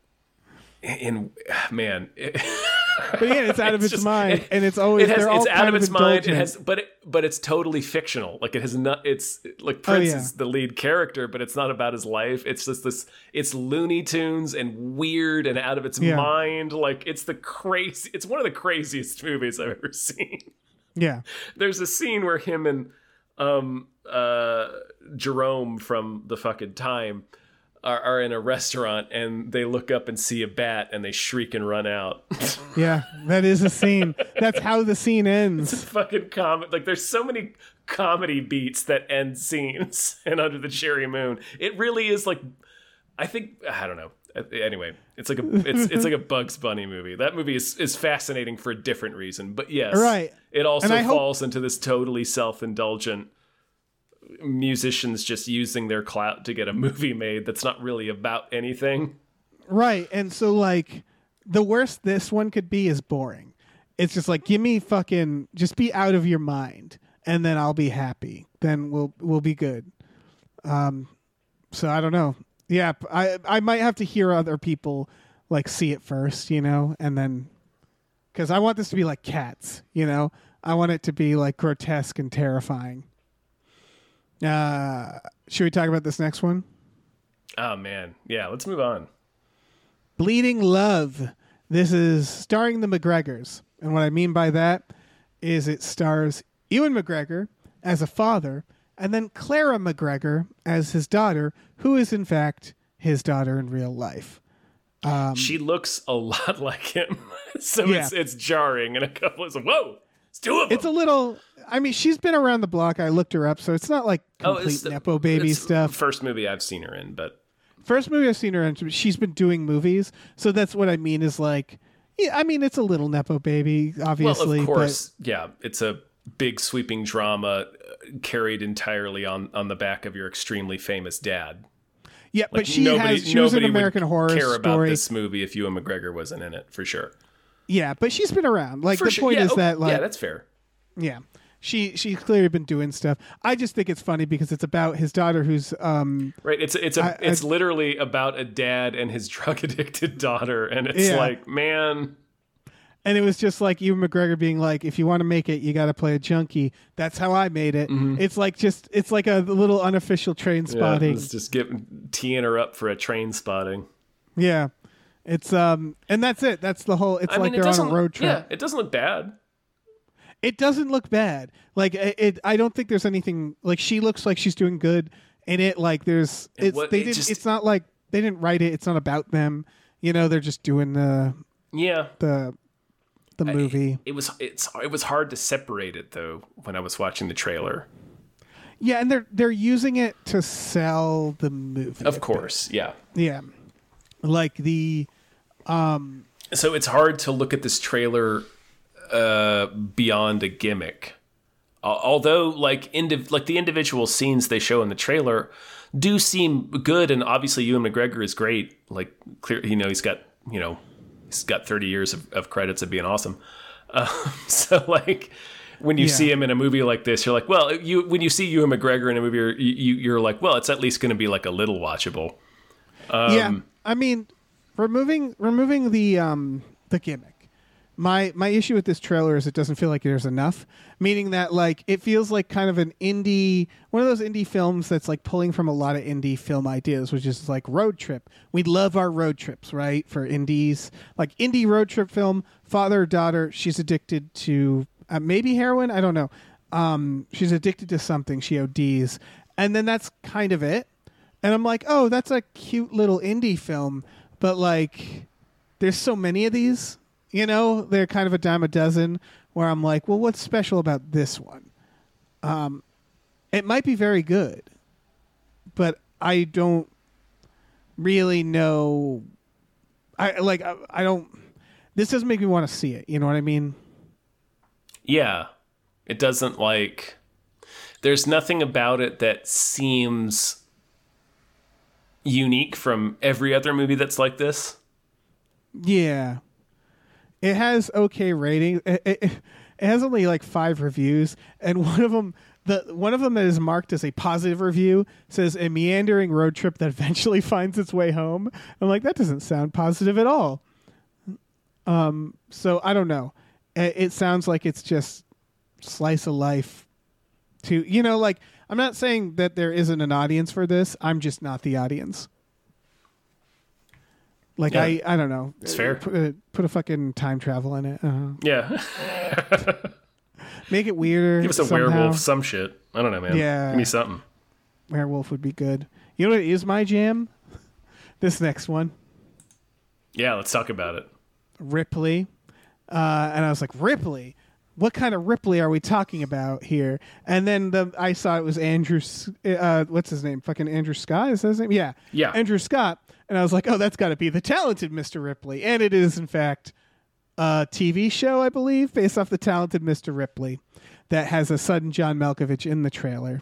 In man, it- But again, it's out of its, just- mind, it- and it's always it has, it's out of its mind. It has, but it, but it's totally fictional. Like it has not. It's like Oh, Prince yeah. is the lead character, but it's not about his life. It's just this. It's Looney Tunes and weird and out of its Yeah. mind. Like it's the crazy. It's one of the craziest movies I've ever seen. yeah, There's a scene where him and um uh Jerome from the fucking time are, are in a restaurant and they look up and see a bat and they shriek and run out. yeah, that is a scene. That's how the scene ends. fucking comedy. Like there's so many comedy beats that end scenes and under the cherry moon. It really is like I think I don't know. Uh, anyway, it's like a it's it's like a Bugs Bunny movie. That movie is is fascinating for a different reason, but yes, Right. It also I hope- falls into this totally self indulgent musicians just using their clout to get a movie made that's not really about anything. Right. And so like the worst this one could be is boring. It's just like give me fucking just be out of your mind and then I'll be happy. Then we'll we'll be good. Um so I don't know. Yeah, I I might have to hear other people like see it first, you know, and then cuz I want this to be like cats, you know. I want it to be like grotesque and terrifying. Uh should we talk about this next one? Oh man, yeah. Let's move on. Bleeding Love. This is starring the McGregors. And what I mean by that is it stars Ewan McGregor as a father and then Clara McGregor as his daughter, who is in fact his daughter in real life. she looks a lot like him, so Um, Yeah. it's it's jarring. And a couple is whoa, it's two of them. It's a little I mean, she's been around the block. I looked her up, so it's not like Oh, complete it's the- Nepo baby it's stuff. First movie I've seen her in, but First movie I've seen her in, she's been doing movies. So that's what I mean is like, yeah, I mean, it's a little Nepo baby, obviously. well, of course, yeah, it's a big sweeping drama uh, carried entirely on on the back of your extremely famous dad. But, yeah, Like but she nobody, has, she was an American Horror care about this movie if Ewan McGregor wasn't in it for sure. Yeah, but she's been around. Like For the sure. point yeah, is oh, that like yeah, that's fair. yeah. She she's clearly been doing stuff. I just think it's funny because it's about his daughter who's um Right, it's it's a I- I- it's literally about a dad and his drug addicted daughter, and it's Yeah. like, man, and it was just like Ewan McGregor being like, if you want to make it, you got to play a junkie. That's how I made it. It's like just it's like a little unofficial train Mm-hmm. yeah, just getting teeing her up for a Trainspotting. Yeah. It's um and that's it. That's the whole it's I like mean, it they're on a road trip. Yeah, it doesn't look bad. It doesn't look bad. Like it, it I don't think there's anything like she looks like she's doing good in it like there's it's what- they it didn't just- it's not like they didn't write it. It's not about them. You know, they're just doing the Yeah, the the movie. it was it's it was hard to separate it though when I was watching the trailer. Yeah, and they're they're using it to sell the movie. Of course, yeah. Yeah. Like the So it's hard to look at this trailer uh, beyond a gimmick. Al- Although, like, indiv- like the individual scenes they show in the trailer do seem good, and obviously Ewan McGregor is great. Like, clear, you know, he's got you know, he's got thirty years of, of credits of being awesome. Um, so, like, when you Yeah. see him in a movie like this, you're like, well, you when you see Ewan McGregor in a movie, you're, you, you're like, well, it's at least going to be like a little watchable. yeah. Um, I mean, removing removing the um the gimmick. My my issue with this trailer is it doesn't feel like there's enough. Meaning that like it feels like kind of an indie one of those indie films that's like pulling from a lot of indie film ideas, which is like road trip. We love our road trips, right? For indies. Like indie road trip film, father, daughter, she's addicted to uh, maybe heroin, I don't know. Um she's addicted to something, she ODs. And then that's kind of it. And I'm like, oh, that's a cute little indie film, but like, there's so many of these. You know, they're kind of a dime a dozen. Where I'm like, well, what's special about this one? Um, it might be very good, but I don't really know. I like, I, I don't. This doesn't make me want to see it. You know what I mean? Yeah. It doesn't like there's nothing about it that seems unique from every other movie that's like this. Yeah, it has okay ratings. It, it, It has only like five reviews, and one of them, the one of them that is marked as a positive review, says a meandering road trip that eventually finds its way home. I'm like, that doesn't sound positive at all. Um, so I don't know. It, it sounds like it's just slice of life. To you know, like I'm not saying that there isn't an audience for this. I'm just not the audience. Like Yeah. I, I don't know. It's fair. Put a, put a fucking time travel in it. Uh, Yeah. make it weirder. Give us a somehow. werewolf, some shit. I don't know, man. Yeah. Give me something. Werewolf would be good. You know what is my jam? This next one, Yeah, let's talk about it. Ripley. Uh, and I was like, Ripley. What kind of Ripley are we talking about here? And then the I saw it was Andrew. Uh, what's his name? Fucking Andrew Scott. Is that his name? Yeah. Yeah. Andrew Scott. And I was like, oh, that's got to be the talented Mr. Ripley. And it is, in fact, a TV show, I believe, based off the talented Mr. Ripley, that has a sudden John Malkovich in the trailer.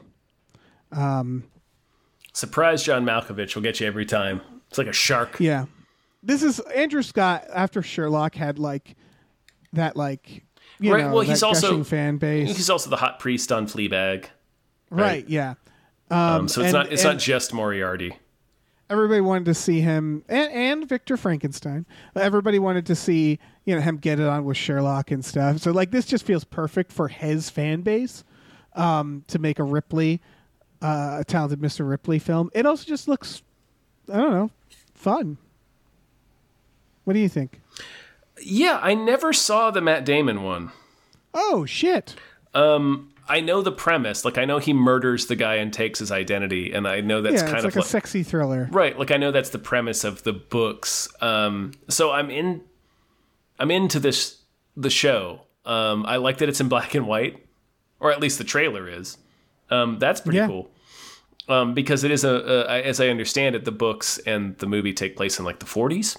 Surprise John Malkovich will get you every time. It's like a shark. Yeah. This is Andrew Scott after Sherlock had like that like you Right, know well, he's also- fan base. He's also the hot priest on Fleabag. right, yeah. Um, so it's and- not it's not just Moriarty. Everybody wanted to see him and, and Victor Frankenstein. Everybody wanted to see, you know, him get it on with Sherlock and stuff. So like this just feels perfect for his fan base um to make a Ripley uh a talented Mr. Ripley film. It also just looks I don't know, fun. What do you think? Yeah, I never saw the Matt Damon one. Oh shit. I know the premise. Like I know he murders the guy and takes his identity, and I know that's yeah, kind it's of like a sexy thriller. right. Like I know that's the premise of the books. Um, so I'm in. I'm into this the show. Um, I like that it's in black and white, or at least the trailer is. Um, that's pretty Yeah. cool. Um, because it is a, a, as I understand it, the books and the movie take place in like the 40s.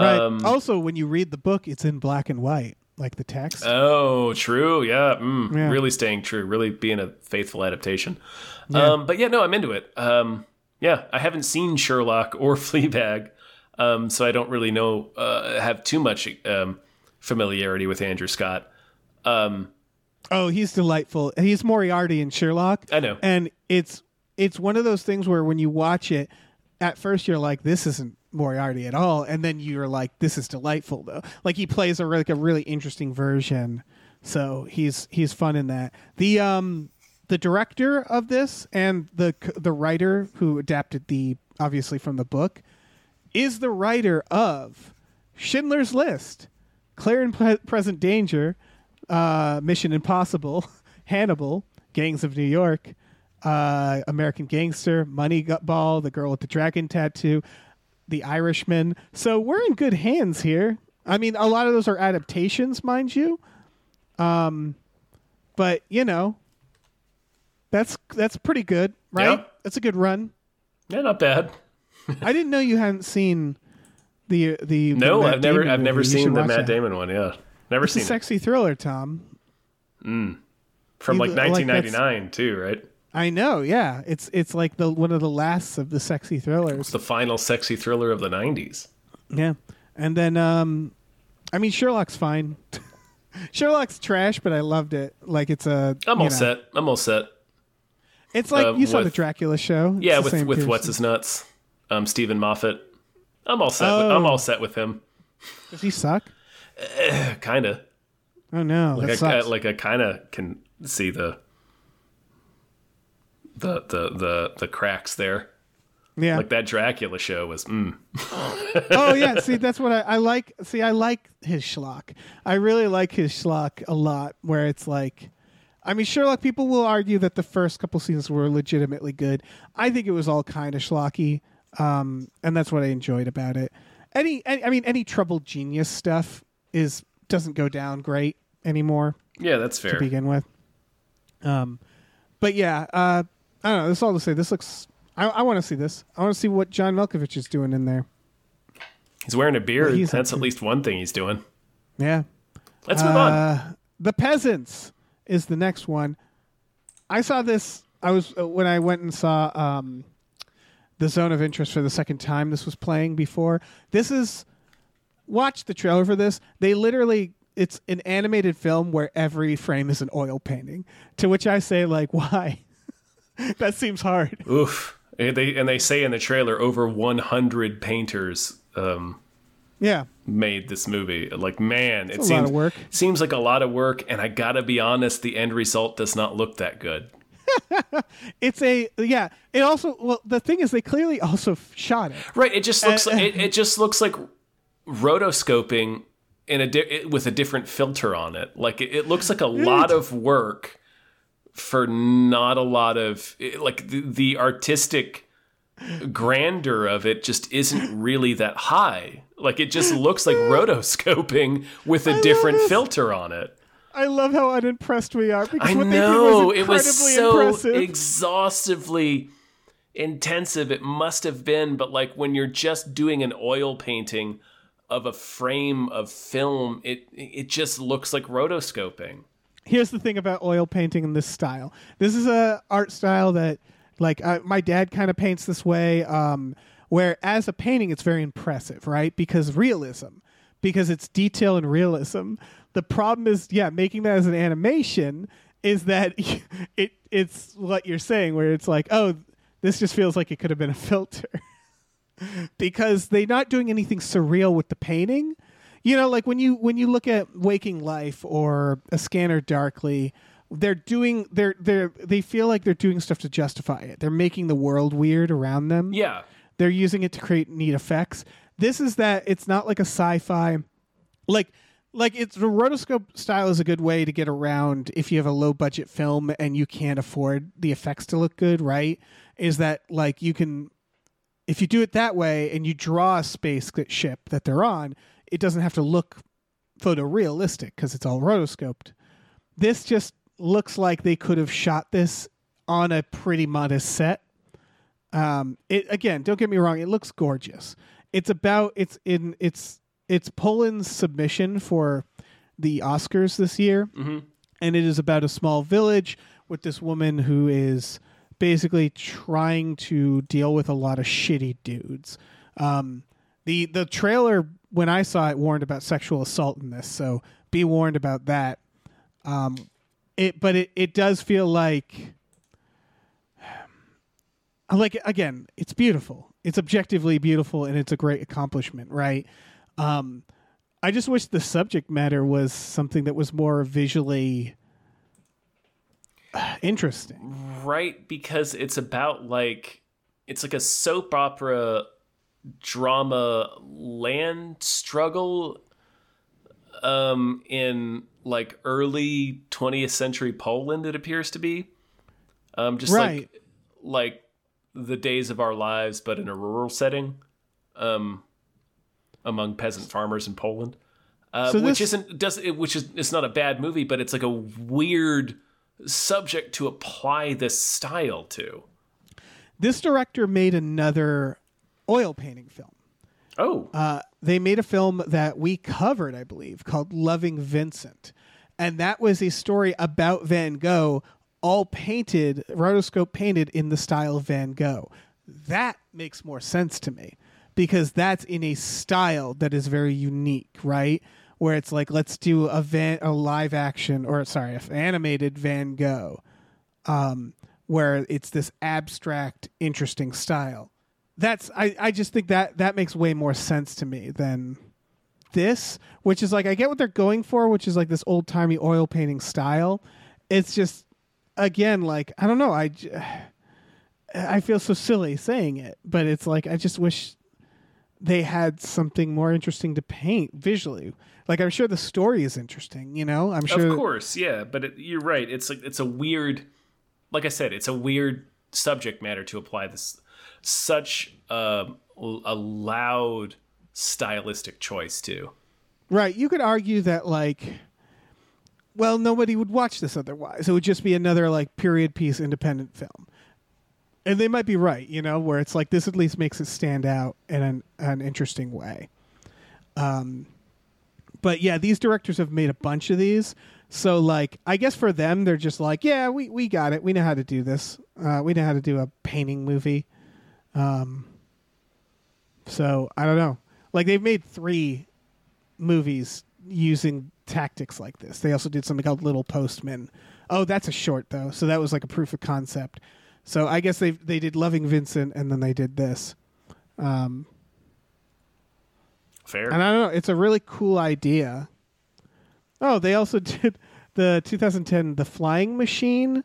Right. Um, also, when you read the book, it's in black and white, like the text. Oh, true. Yeah, mm, Yeah. really staying true. Really being a faithful adaptation. Um, but yeah, no, I'm into it. Um, yeah, I haven't seen Sherlock or Fleabag, um, so I don't really know uh, have too much um, familiarity with Andrew Scott. Um, oh, he's delightful. He's Moriarty in Sherlock. I know. And it's it's one of those things where when you watch it, at first you're like, this isn't Moriarty at all, and then you're like, this is delightful though. Like he plays a like a really interesting version. So he's he's fun in that. The um the director of this and the the writer who adapted the obviously from the book is the writer of Schindler's List, Clear and Pre- Present Danger, uh, Mission Impossible, Hannibal, Gangs of New York, uh, American Gangster, Moneyball, The Girl with the Dragon Tattoo, The Irishman. So we're in good hands here. I mean, a lot of those are adaptations, mind you. Um, but you know, that's that's pretty good, right? Yeah. That's a good run. yeah, not bad. I didn't know you hadn't seen the the. the No, Matt I've never Damon I've never movie. You seen the Matt that. Damon one. Yeah, never It's a seen it sexy thriller, Tom. Mm. from you- like, 1999 too, right? I know. Yeah, it's it's like the one of the last of the sexy thrillers. It's the final sexy thriller of the 90s. Yeah, and then um, I mean Sherlock's fine. Sherlock's trash, but I loved it. Like it's a. I'm all know, set. I'm all set. It's like Um, you saw with- the Dracula show. It's Yeah, with with person. what's his nuts, um, Steven Moffat. I'm all set. With, Oh. I'm all set with him. Does he suck? Kind of Oh no, like I, I like I kind of can see the the the the the cracks there. yeah. Like that Dracula show was. Mm. oh yeah, see that's what I, I like. See, I like his schlock. I really like his schlock a lot. Where it's like, I mean, Sherlock. People will argue that the first couple seasons were legitimately good. I think it was all kind of schlocky, um, and that's what I enjoyed about it. Any, any, I mean, any troubled genius stuff is doesn't go down great anymore Yeah, that's fair to begin with. Um, but yeah, uh, I don't know. This is all to say. This looks. I, I want to see this. I want to see what John Malkovich is doing in there. He's wearing a beard. Well, that's at least one thing he's doing. Yeah. Let's move on. Uh, the Peasants is the next one. I saw this. I was uh, when I went and saw um, the Zone of Interest for the second time. This was playing before. This is watch the trailer for this. They literally it's an animated film where every frame is an oil painting. To which I say, like, why? that seems hard. Oof. And they and they say in the trailer over 100 painters um, Yeah. made this movie. Like, man, it a lot seems work. seems like a lot of work. And I gotta be honest, the end result does not look that good. It's a yeah. It also well the thing is they clearly also shot it. Right. It just looks Uh, like it, it just looks like rotoscoping in a di- with a different filter on it. Like it, it looks like a lot of work for not a lot of like the, the artistic grandeur of it just isn't really that high. Like it just looks like rotoscoping with a different filter on it. I love how unimpressed we are because I what know they did it was was incredibly so impressive. exhaustively intensive. It must have been, but like when you're just doing an oil painting of a frame of film, it it just looks like rotoscoping. Here's the thing about oil painting in this style. This is a art style that, like, uh, my dad kind of paints this way. Um, where as a painting, it's very impressive, right? Because realism, because it's detail and realism. The problem is, yeah, making that as an animation is that it it's what you're saying, where it's like, oh, this just feels like it could have been a filter. because they're not doing anything surreal with the painting. You know, like when you when you look at Waking Life or A Scanner Darkly, they're doing they're they're they feel like they're doing stuff to justify it. They're making the world weird around them. Yeah, They're using it to create neat effects. This is that it's not like a sci-fi like like it's the rotoscope style is a good way to get around if you have a low budget film and you can't afford the effects to look good, right? Is that like you can if you do it that way and you draw a spaceship that they're on, it doesn't have to look photorealistic because it's all rotoscoped. This just looks like they could have shot this on a pretty modest set. Um, it again, don't get me wrong, it looks gorgeous. It's about it's in it's it's Poland's submission for the Oscars this year, and it is about a small village with this woman who is basically trying to deal with a lot of shitty dudes. Um, the the trailer when I saw it warned about sexual assault in this, so be warned about that. Um, it but it it does feel like like again, it's beautiful. It's objectively beautiful and it's a great accomplishment, right? Um, I just wish the subject matter was something that was more visually interesting. right. Because it's about like it's like a soap opera drama land struggle um in like early 20th century Poland it appears to be. Um just Right. like like the days of our lives but in a rural setting um among peasant farmers in Poland. Uh, So which this- isn't does it which is it's not a bad movie but it's like a weird subject to apply this style to. This director made another oil painting film. oh Uh, they made a film that we covered, I believe, called Loving Vincent. And that was a story about Van Gogh, all painted, rotoscope painted in the style of Van Gogh. That makes more sense to me because that's in a style that is very unique, right? Where it's like, let's do a van, a live action, or sorry, an animated Van Gogh, um, where it's this abstract, interesting style that's I, I just think that that makes way more sense to me than this which is like i get what they're going for which is like this old timey oil painting style. It's just again like i don't know I I feel so silly saying it but it's like i just wish they had something more interesting to paint visually. Like i'm sure the story is interesting you know? I'm sure Of course, yeah, but it, you're right. It's like it's a weird, like I said, it's a weird subject matter to apply this such um, a loud stylistic choice too. Right. You could argue that like well, nobody would watch this otherwise. It would just be another like period piece independent film. And they might be right, you know, where it's like this at least makes it stand out in an, an interesting way. Um but yeah, these directors have made a bunch of these. So like I guess for them they're just like, yeah, we, we got it. We know how to do this. Uh, we know how to do a painting movie. Um so I don't know. Like they've made three movies using tactics like this. They also did something called Little Postman. Oh, that's a short though, so that was like a proof of concept. So I guess they they did Loving Vincent and then they did this. Um, Fair. and I don't know, it's a really cool idea. Oh, they also did the 2010 The Flying Machine,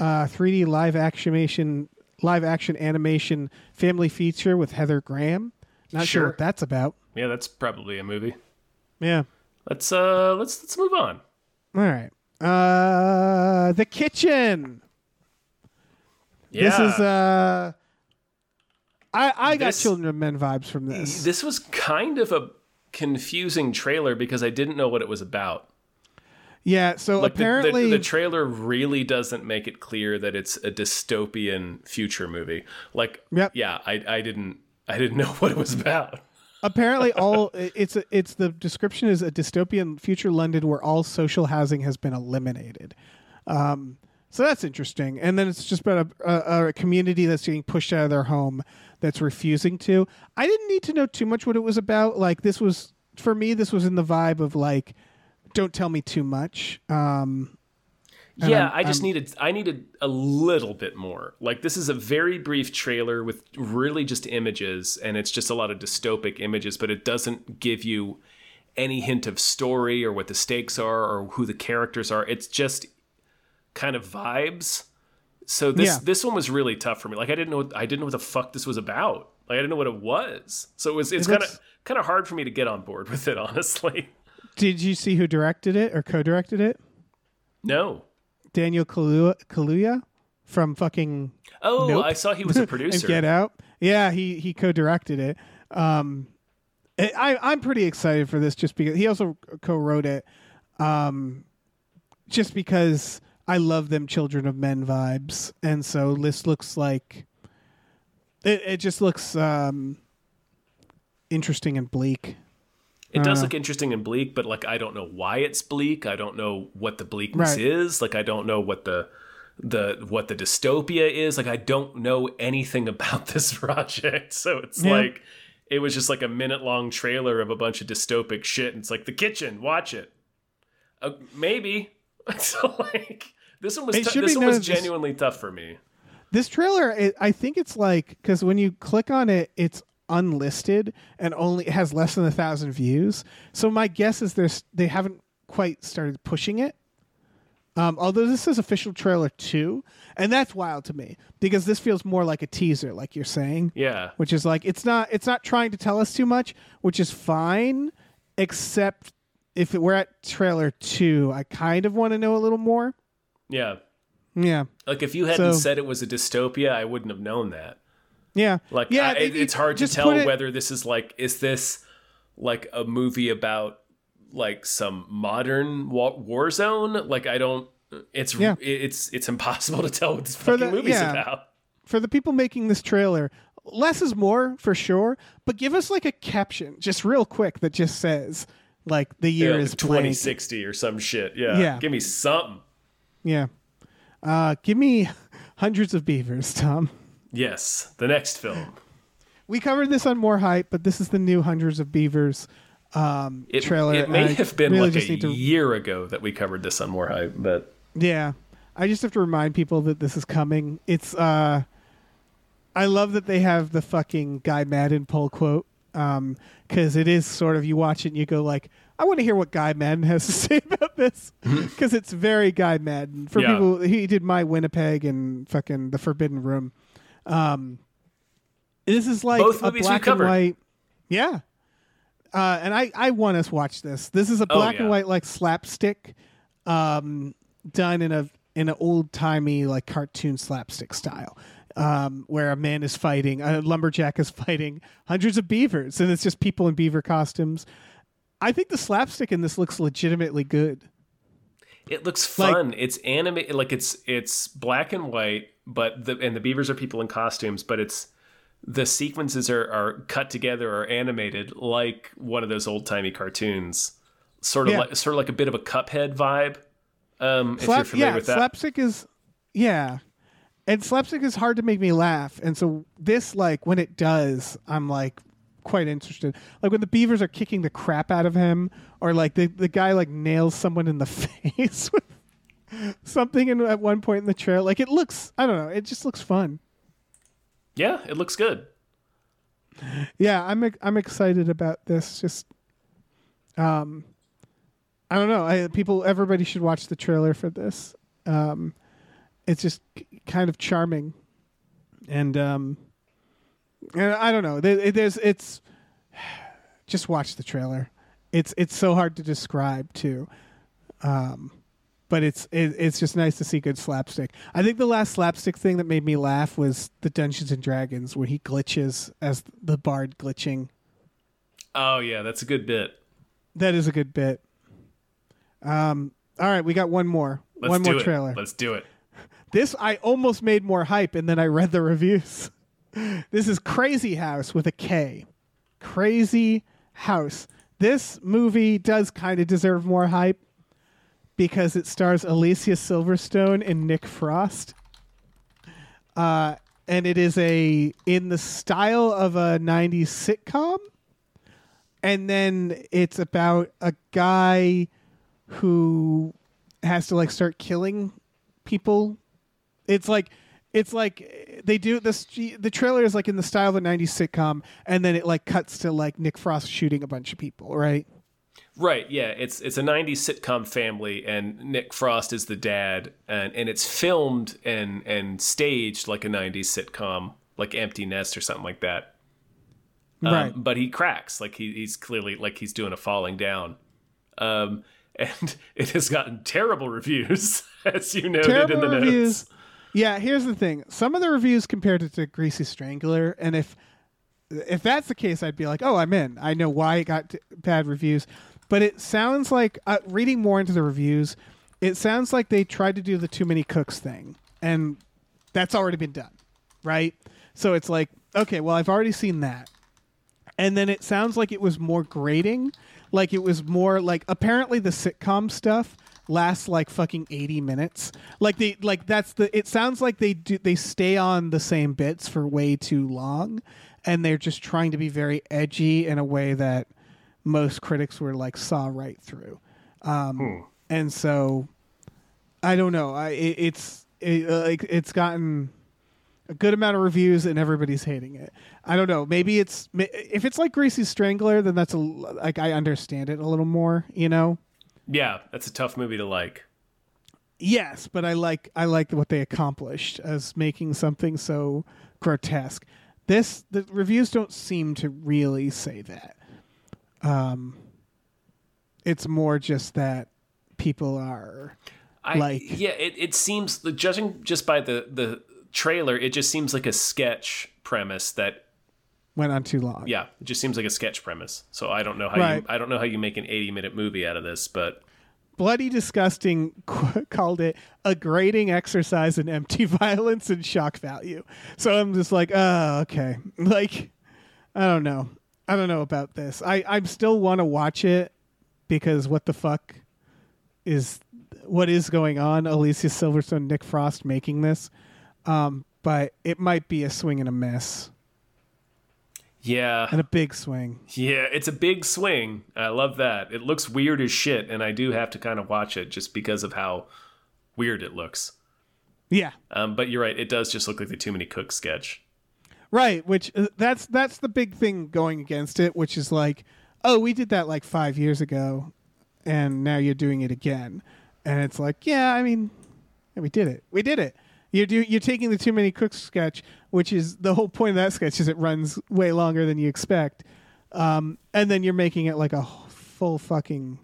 uh, 3D live action live action animation family feature with Heather Graham. Not sure, Sure. what that's about. yeah, that's probably a movie. Yeah. Let's uh let's let's move on. All right. Uh, the kitchen. Yeah. This is uh. I I got This- Children of Men vibes from this. This was kind of a confusing trailer because I didn't know what it was about. Yeah. So Like the- the- apparently, the, trailer really doesn't make it clear that it's a dystopian future movie. Like, Yep. yeah, I I didn't I didn't know what it was about. apparently all it's a, it's the description is a dystopian future London where all social housing has been eliminated. Um, so that's interesting. And then it's just about a, a, a community that's getting pushed out of their home that's refusing to. I didn't need to know too much what it was about. Like this was for me, this was in the vibe of like, don't tell me too much. Um, yeah, I'm- I just I'm- needed I needed a little bit more. Like this is a very brief trailer with really just images and it's just a lot of dystopic images, but it doesn't give you any hint of story or what the stakes are or who the characters are. It's just kind of vibes. So this Yeah. this one was really tough for me. Like I didn't know what, I didn't know what the fuck this was about. Like I didn't know what it was. So it was it's kind of kind of hard for me to get on board with it honestly. Did you see who directed it or co-directed it? No. Daniel Kaluuya, Kaluuya from fucking Oh, Nope. I saw he was a producer. Get Out. Yeah, he he co-directed it. Um, I I- I'm pretty excited for this just because he also co-wrote it. Um, just because I love them Children of Men vibes, and so this looks like it. It just looks um interesting and bleak. It does Uh. look interesting and bleak, but like I don't know why it's bleak. I don't know what the bleakness Right. is. Like I don't know what the the what the dystopia is. Like I don't know anything about this project. So it's Yeah. like it was just like a minute long trailer of a bunch of dystopic shit. And it's like the kitchen, watch it. Uh, maybe. so like this one was should this one was noted this- genuinely tough for me. This trailer, it, I think it's like because when you click on it, it's unlisted and only it has less than a thousand views. So my guess is there's they haven't quite started pushing it. Um, although this is official trailer two, and that's wild to me because this feels more like a teaser, like you're saying, Yeah. which is like it's not it's not trying to tell us too much, which is fine, except if we're at trailer two, I kind of want to know a little more. Yeah. Yeah, Like if you hadn't So- said it was a dystopia, I wouldn't have known that. Yeah, Like, yeah. I, it- it's hard to tell it- whether this is like, is this like a movie about like some modern war zone? Like, I don't. It's yeah. it's it's impossible to tell what this For fucking the- movie's yeah. about. for the people making this trailer, less is more for sure. But give us like a caption, just real quick, that just says like the year Yeah, is blank. 2060 or some shit. Yeah. Yeah. Give me something. Yeah. Uh, give me hundreds of beavers, Tom. Yes. The next film. We covered this on more hype, but this is the new hundreds of beavers um, It, trailer. it may I have been really like a to- year ago that we covered this on More Hype, but Yeah. I just have to remind people that this is coming. It's uh I love that they have the fucking Guy Maddin pull quote. Um, cause it is sort of you watch it and you go like, I want to hear what Guy Maddin has to say about this. Cause it's very Guy Maddin. For Yeah. people he did my Winnipeg and fucking the Forbidden Room. Um this is like Both a black and white Yeah. Uh, and I, I want us to watch this. This is a Oh, black and white like slapstick um, done in a in an old timey like cartoon slapstick style, um, where a man is fighting, a lumberjack is fighting hundreds of beavers, and it's just people in beaver costumes. I think the slapstick in this looks legitimately good. It looks Like- fun. it's animated like it's it's black and white, but the and the beavers are people in costumes, but it's the sequences are, are cut together or animated like one of those old timey cartoons. Sort of Yeah. like sort of like a bit of a cuphead vibe. Um if you're familiar yeah, with that. slapstick is yeah, and slapstick is hard to make me laugh, and so this like when it does, I'm like quite interested. Like when the beavers are kicking the crap out of him, or like the the guy like nails someone in the face with something in, at one point in the trail. Like it looks, I don't know, it just looks fun. Yeah, it looks good. Yeah, I'm I'm excited about this. Just, um, I don't know. I people everybody should watch the trailer for this. Um, it's just kind of charming, and um, and I don't know. There, there's it's just watch the trailer. It's it's so hard to describe too. Um, but it's it, it's just nice to see good slapstick. I think the last slapstick thing that made me laugh was the Dungeons and Dragons where he glitches as the bard glitching. Oh yeah, that's a good bit. That is a good bit. Um, all right, we got one more. Let's one do more it. trailer. Let's do it. This I almost made more hype, and then I read the reviews. This is Krazy House with a K. Krazy House. This movie does kind of deserve more hype because it stars Alicia Silverstone and Nick Frost. Uh, and it is a in the style of a 90s sitcom. And then it's about a guy who has to like start killing people it's like it's like they do this the trailer is like in the style of a 90s sitcom and then it like cuts to like nick frost shooting a bunch of people right Right, yeah, it's it's a '90s sitcom family, and Nick Frost is the dad, and, and it's filmed and and staged like a '90s sitcom, like Empty Nest or something like that. Um, right But he cracks, like he, he's clearly like he's doing a falling down, um, and it has gotten terrible reviews, as you noted terrible in the reviews notes. Yeah here's the thing. Some of the reviews compared it to greasy strangler and if if that's the case i'd be like oh i'm in. I know why it got t- bad reviews. But it sounds like uh, reading more into the reviews it sounds like they tried to do the too many cooks thing and that's already been done right? So it's like okay well i've already seen that. And then it sounds like it was more grating like it was more like apparently the sitcom stuff lasts like fucking 80 minutes like they like that's the it sounds like they do they stay on the same bits for way too long and they're just trying to be very edgy in a way that most critics were like saw right through um and so i don't know i it, it's it, uh, like it's gotten a good amount of reviews and everybody's hating it. I don't know. Maybe it's if it's like Greasy Strangler, then that's a like I understand it a little more. You know. Yeah, that's a tough movie to like. Yes, but I like I like what they accomplished as making something so grotesque. This the reviews don't seem to really say that. Um, it's more just that people are I, Like- yeah, it, it seems the judging just by the the trailer, it just seems like a sketch premise that went on too long. yeah, it just seems like a sketch premise. So I don't know how Right. you I don't know how you make an 80 minute movie out of this, but Bloody Disgusting called it a grating exercise in empty violence and shock value. So I'm just like, oh, okay. Like, I don't know. I don't know about this. I, I still want to watch it because what the fuck is what is going on? Alicia Silverstone, Nick Frost making this. Um, but it might be a swing and a miss yeah. and a big swing. Yeah, it's a big swing. I love that. It looks weird as shit and I do have to kind of watch it just because of how weird it looks. Yeah. Um, but you're right, it does just look like the Too Many Cooks sketch. Right, which uh, that's that's the big thing going against it, which is like, oh, we did that like 5 years ago and now you're doing it again. And it's like, yeah, I mean, we did it. We did it. You're do, you're taking the too many cooks sketch, which is the whole point of that sketch is it runs way longer than you expect. Um, and then you're making it like a full fucking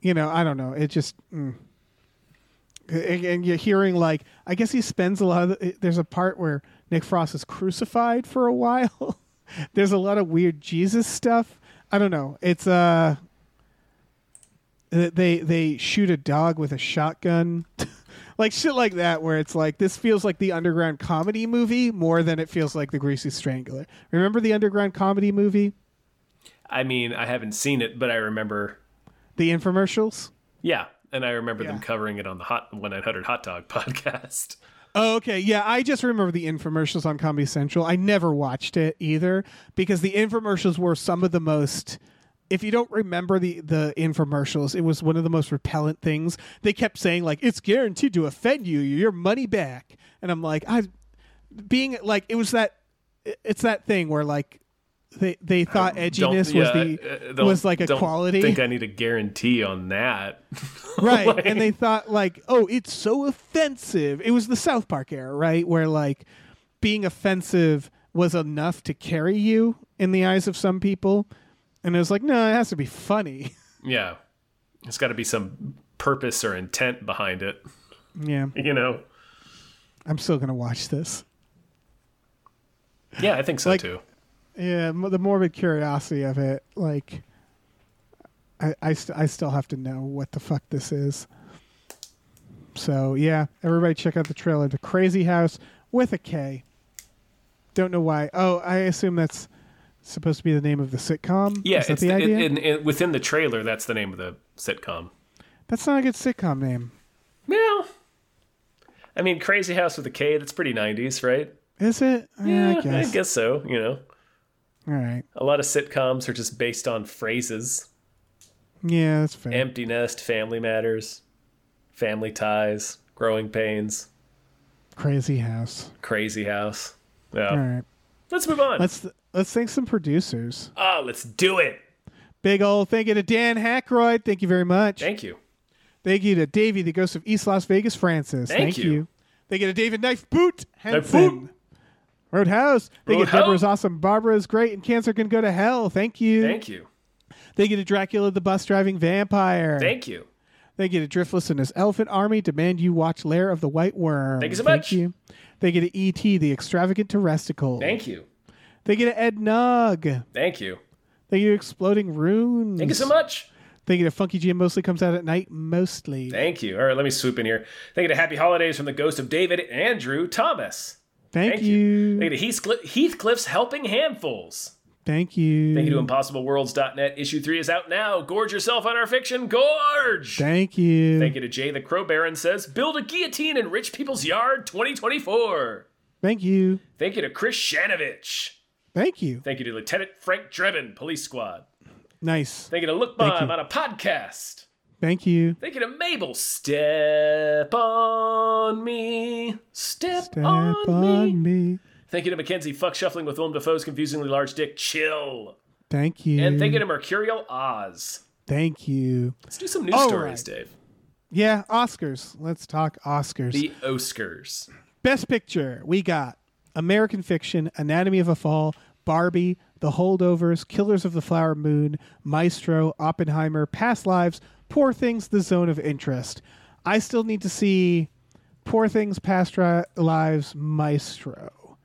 you know, I don't know. It just mm. and and you're hearing like I guess he spends a lot of the, there's a part where Nick Frost is crucified for a while. there's a lot of weird Jesus stuff. I don't know. It's uh they they shoot a dog with a shotgun. like shit like that where it's like this feels like the underground comedy movie more than it feels like the Greasy Strangler. Remember the underground comedy movie? I mean, I haven't seen it, but I remember The infomercials? yeah, and I remember them covering it on the hot 1 800 hot dog podcast. Oh, okay. Yeah, I just remember the infomercials on Comedy Central. I never watched it either because the infomercials were some of the most. If you don't remember the the infomercials, it was one of the most repellent things. They kept saying like it's guaranteed to offend you, your money back, and I'm like, I being like it was that it's that thing where like they they thought edginess was the uh, was like a quality. think I need a guarantee on that. right Like- and they thought like oh it's so offensive. It was the south park era right where like being offensive was enough to carry you in the eyes of some people and it was like no it has to be funny. Yeah, it's got to be some purpose or intent behind it. yeah. You know. i'm still gonna watch this. Yeah, I think so Like- too. yeah the morbid curiosity of it like i I, st- I still have to know what the fuck this is. So yeah everybody check out the trailer to crazy house with a k. Don't know why. Oh i assume that's supposed to be the name of the sitcom Yeah, is that it's the the- idea in, in, within the trailer. That's the name of the sitcom. that's not a good sitcom name Well, I mean, Crazy House with a K. That's pretty '90s, right? is it yeah, i guess so. You know, all right a lot of sitcoms are just based on phrases: yeah that's fair empty nest, family matters, family ties, growing pains, crazy house crazy house. Yeah. all right Let's move on. let's let's thank some producers oh, let's do it. big old thank you to dan Hackroyd. thank you very much Thank you. Thank you to Davey, the ghost of East Las Vegas, Francis. Thank you. Thank you to David Knife Boot Knife Henson. Boot. Roadhouse. Thank you to Roadhouse. Deborah's awesome. Barbara's great, and cancer can go to hell. Thank you. Thank you. Thank you to Dracula, the bus driving vampire. Thank you. Thank you to Driftless and his elephant army. Demand you watch Lair of the White Worm. Thank you so Thank much. you. Thank you to E.T., the extravagant terresticle. Thank you. Thank you to Ed Nug. Thank you. Thank you to Exploding Runes. Thank you so much. Thank you to Funky Jim mostly comes out at night, mostly. Thank you. All right, let me swoop in here. Thank you to Happy Holidays from the ghost of David Andrew Thomas. Thank, Thank you. you. Thank you to Heathcliff, Heathcliff's Helping Handfuls. Thank you. Thank you to ImpossibleWorlds.net. Issue 3 is out now. Gorge yourself on our fiction. Gorge! Thank you. Thank you to Jay the Crow Baron says, Build a guillotine in rich people's yard 2024. Thank you. Thank you to Chris Shanovich. Thank you. Thank you to Lieutenant Frank Drebin, Police Squad. Nice. Thank you to Look Mom on a podcast. Thank you. Thank you to Mabel. Step on me. Step, Step on, me. me. Thank you to Mackenzie. Fuck shuffling with Willem Dafoe's confusingly large dick. Chill. Thank you. And thank you to Mercurial Oz. Thank you. Let's do some news All stories, right. Dave. Yeah, Oscars. Let's talk Oscars. The Oscars. Best Picture. We got American Fiction, Anatomy of a Fall, Barbie, The Holdovers, Killers of the Flower Moon, Maestro, Oppenheimer, Past Lives, Poor Things, The Zone of Interest. I still need to see Poor Things, Past Ri- Lives, Maestro.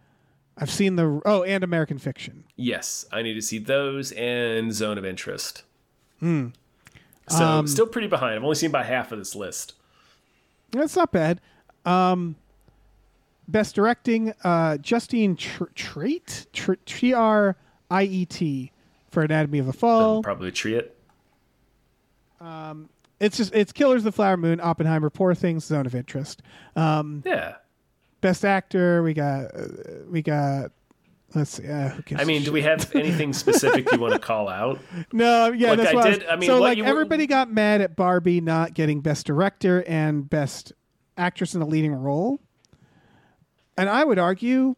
I've seen the oh, and American Fiction. Yes, I need to see those and Zone of Interest. Hmm. So Um, still pretty behind. I've only seen about half of this list. That's not bad. Um, best directing, uh, Justine Tr- Treat, Tr- T R I E T for Anatomy of a Fall. Probably tree it. It's just it's Killers of the Flower Moon, Oppenheimer, Poor Things, Zone of Interest. Um, Yeah. best actor, we got uh, we got. Let's see. Uh, I mean, do we have anything specific you want to call out? No, yeah, Look, that's I did- was, I mean, so like you were- everybody got mad at Barbie not getting best director and best actress in a leading role, and I would argue,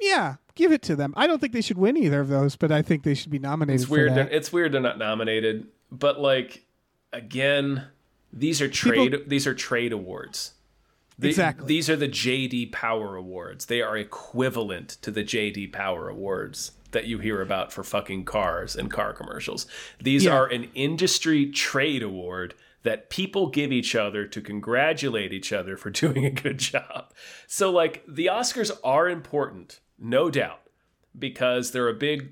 yeah, give it to them. I don't think they should win either of those, but I think they should be nominated. It's weird. For They're, that. it's weird they're not nominated. But like, again, these are trade. these are trade awards. The- Exactly. These are the JD Power Awards. They are equivalent to the JD Power Awards that you hear about for fucking cars and car commercials. These Yeah. are an industry trade award that people give each other to congratulate each other for doing a good job. So like the Oscars are important, no doubt, because they're a big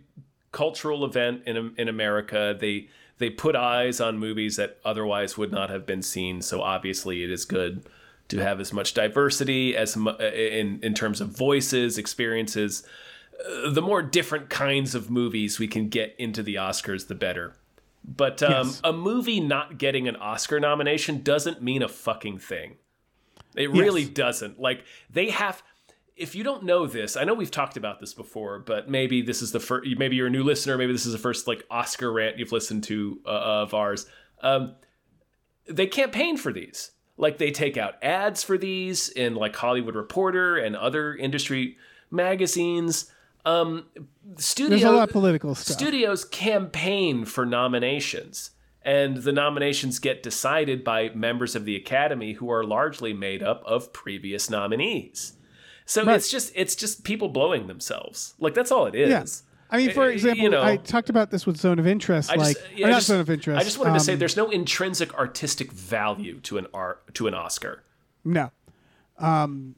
cultural event in in America. They they put eyes on movies that otherwise would not have been seen. So obviously, it is good to have as much diversity as in in terms of voices, experiences. Uh, The more different kinds of movies we can get into the Oscars, the better. But um, Yes. a movie not getting an Oscar nomination doesn't mean a fucking thing. It really doesn't. Like they have. If you don't know this, I know we've talked about this before, but maybe this is the first. Maybe you're a new listener. Maybe this is the first like Oscar rant you've listened to uh, of ours. Um, they campaign for these. Like they take out ads for these in like Hollywood Reporter and other industry magazines. Um, studio, There's a lot of political stuff. Studios campaign for nominations, and the nominations get decided by members of the Academy who are largely made up of previous nominees. So Right. it's just it's just people blowing themselves. Like that's all it is. Yeah. I mean, for Uh, example, you know, I talked about this with Zone of Interest, I like just, or yeah, I not just- Zone of Interest. I just wanted to say um, there's no intrinsic artistic value to an art to an Oscar. no. Um,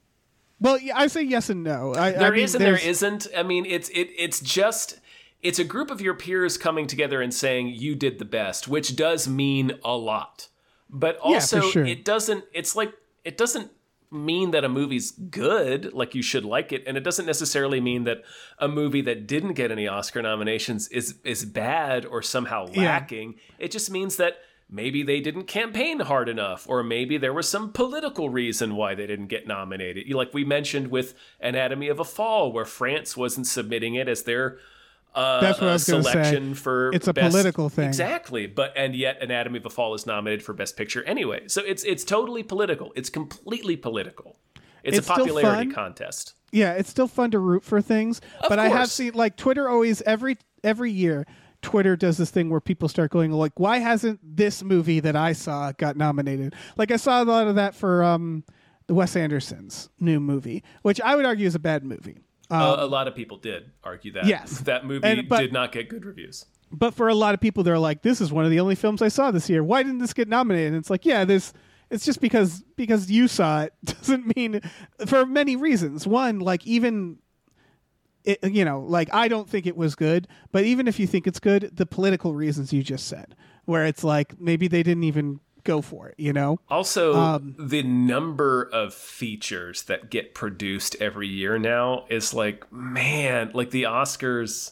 well, yeah, I say yes and no. I, There I mean, is and there isn't. I mean, it's it it's just it's a group of your peers coming together and saying you did the best, which does mean a lot. But also for sure. it doesn't it's like it doesn't mean that a movie's good, like you should like it, and it doesn't necessarily mean that a movie that didn't get any Oscar nominations is is bad or somehow Yeah. lacking. It just means that maybe they didn't campaign hard enough or maybe there was some political reason why they didn't get nominated. Like we mentioned with anatomy of a fall where france wasn't submitting it as their uh, That's what I was gonna say. selection for It's a best- political thing. exactly. But and yet anatomy of a fall is nominated for best picture anyway. So it's it's totally political. It's completely political. It's, It's a popularity contest. Yeah, it's still fun to root for things, but I have seen like Twitter always every every year. Twitter does this thing where people start going like, "Why hasn't this movie that I saw got nominated?" Like I saw a lot of that for um, the Wes Anderson's new movie, which I would argue is a bad movie. Uh, a lot of people did argue that Um, yes. that movie And- but- did not get good reviews But for a lot of people, they're like, "This is one of the only films I saw this year. Why didn't this get nominated?" And it's like, yeah, this. It's just because because you saw it doesn't mean for many reasons. One, like even, it, you know, like I don't think it was good, but even if you think it's good, the political reasons you just said, where it's like maybe they didn't even go for it. You know, Also, Um, the number of features that get produced every year now is like, man, like the Oscars.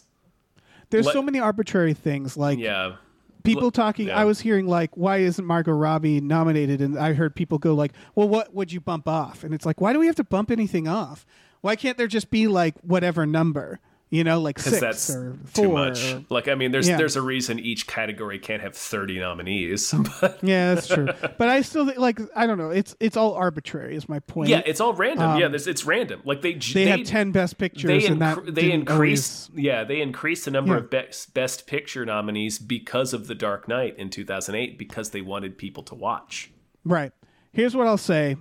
there's Let- so many arbitrary things like Yeah. people talking yeah. i was hearing like why isn't margot robbie nominated and i heard people go like well what would you bump off and it's like why do we have to bump anything off why can't there just be like whatever number you know like six that's or four too much. or- Like, I mean, there's Yeah. there's a reason each category can't have 30 nominees. But yeah that's true but i still think like i don't know it's it's all arbitrary is my point yeah, it's all random. yeah, there's, it's random. Like they Um, they, have 10 best pictures they, and that they increased always- yeah they increased the number Yeah. of best best picture nominees because of the dark knight in 2008 because they wanted people to watch Right. Here's what I'll say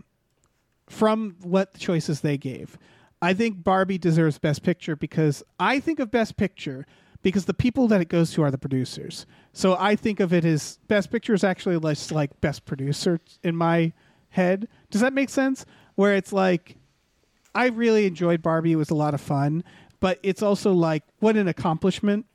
from what choices they gave. I think Barbie deserves Best Picture because I think of Best Picture because the people that it goes to are the producers. So I think of it as Best Picture is actually less like Best Producer in my head. Does that make sense? Where it's like, I really enjoyed Barbie. It was a lot of fun. But it's also like, what an accomplishment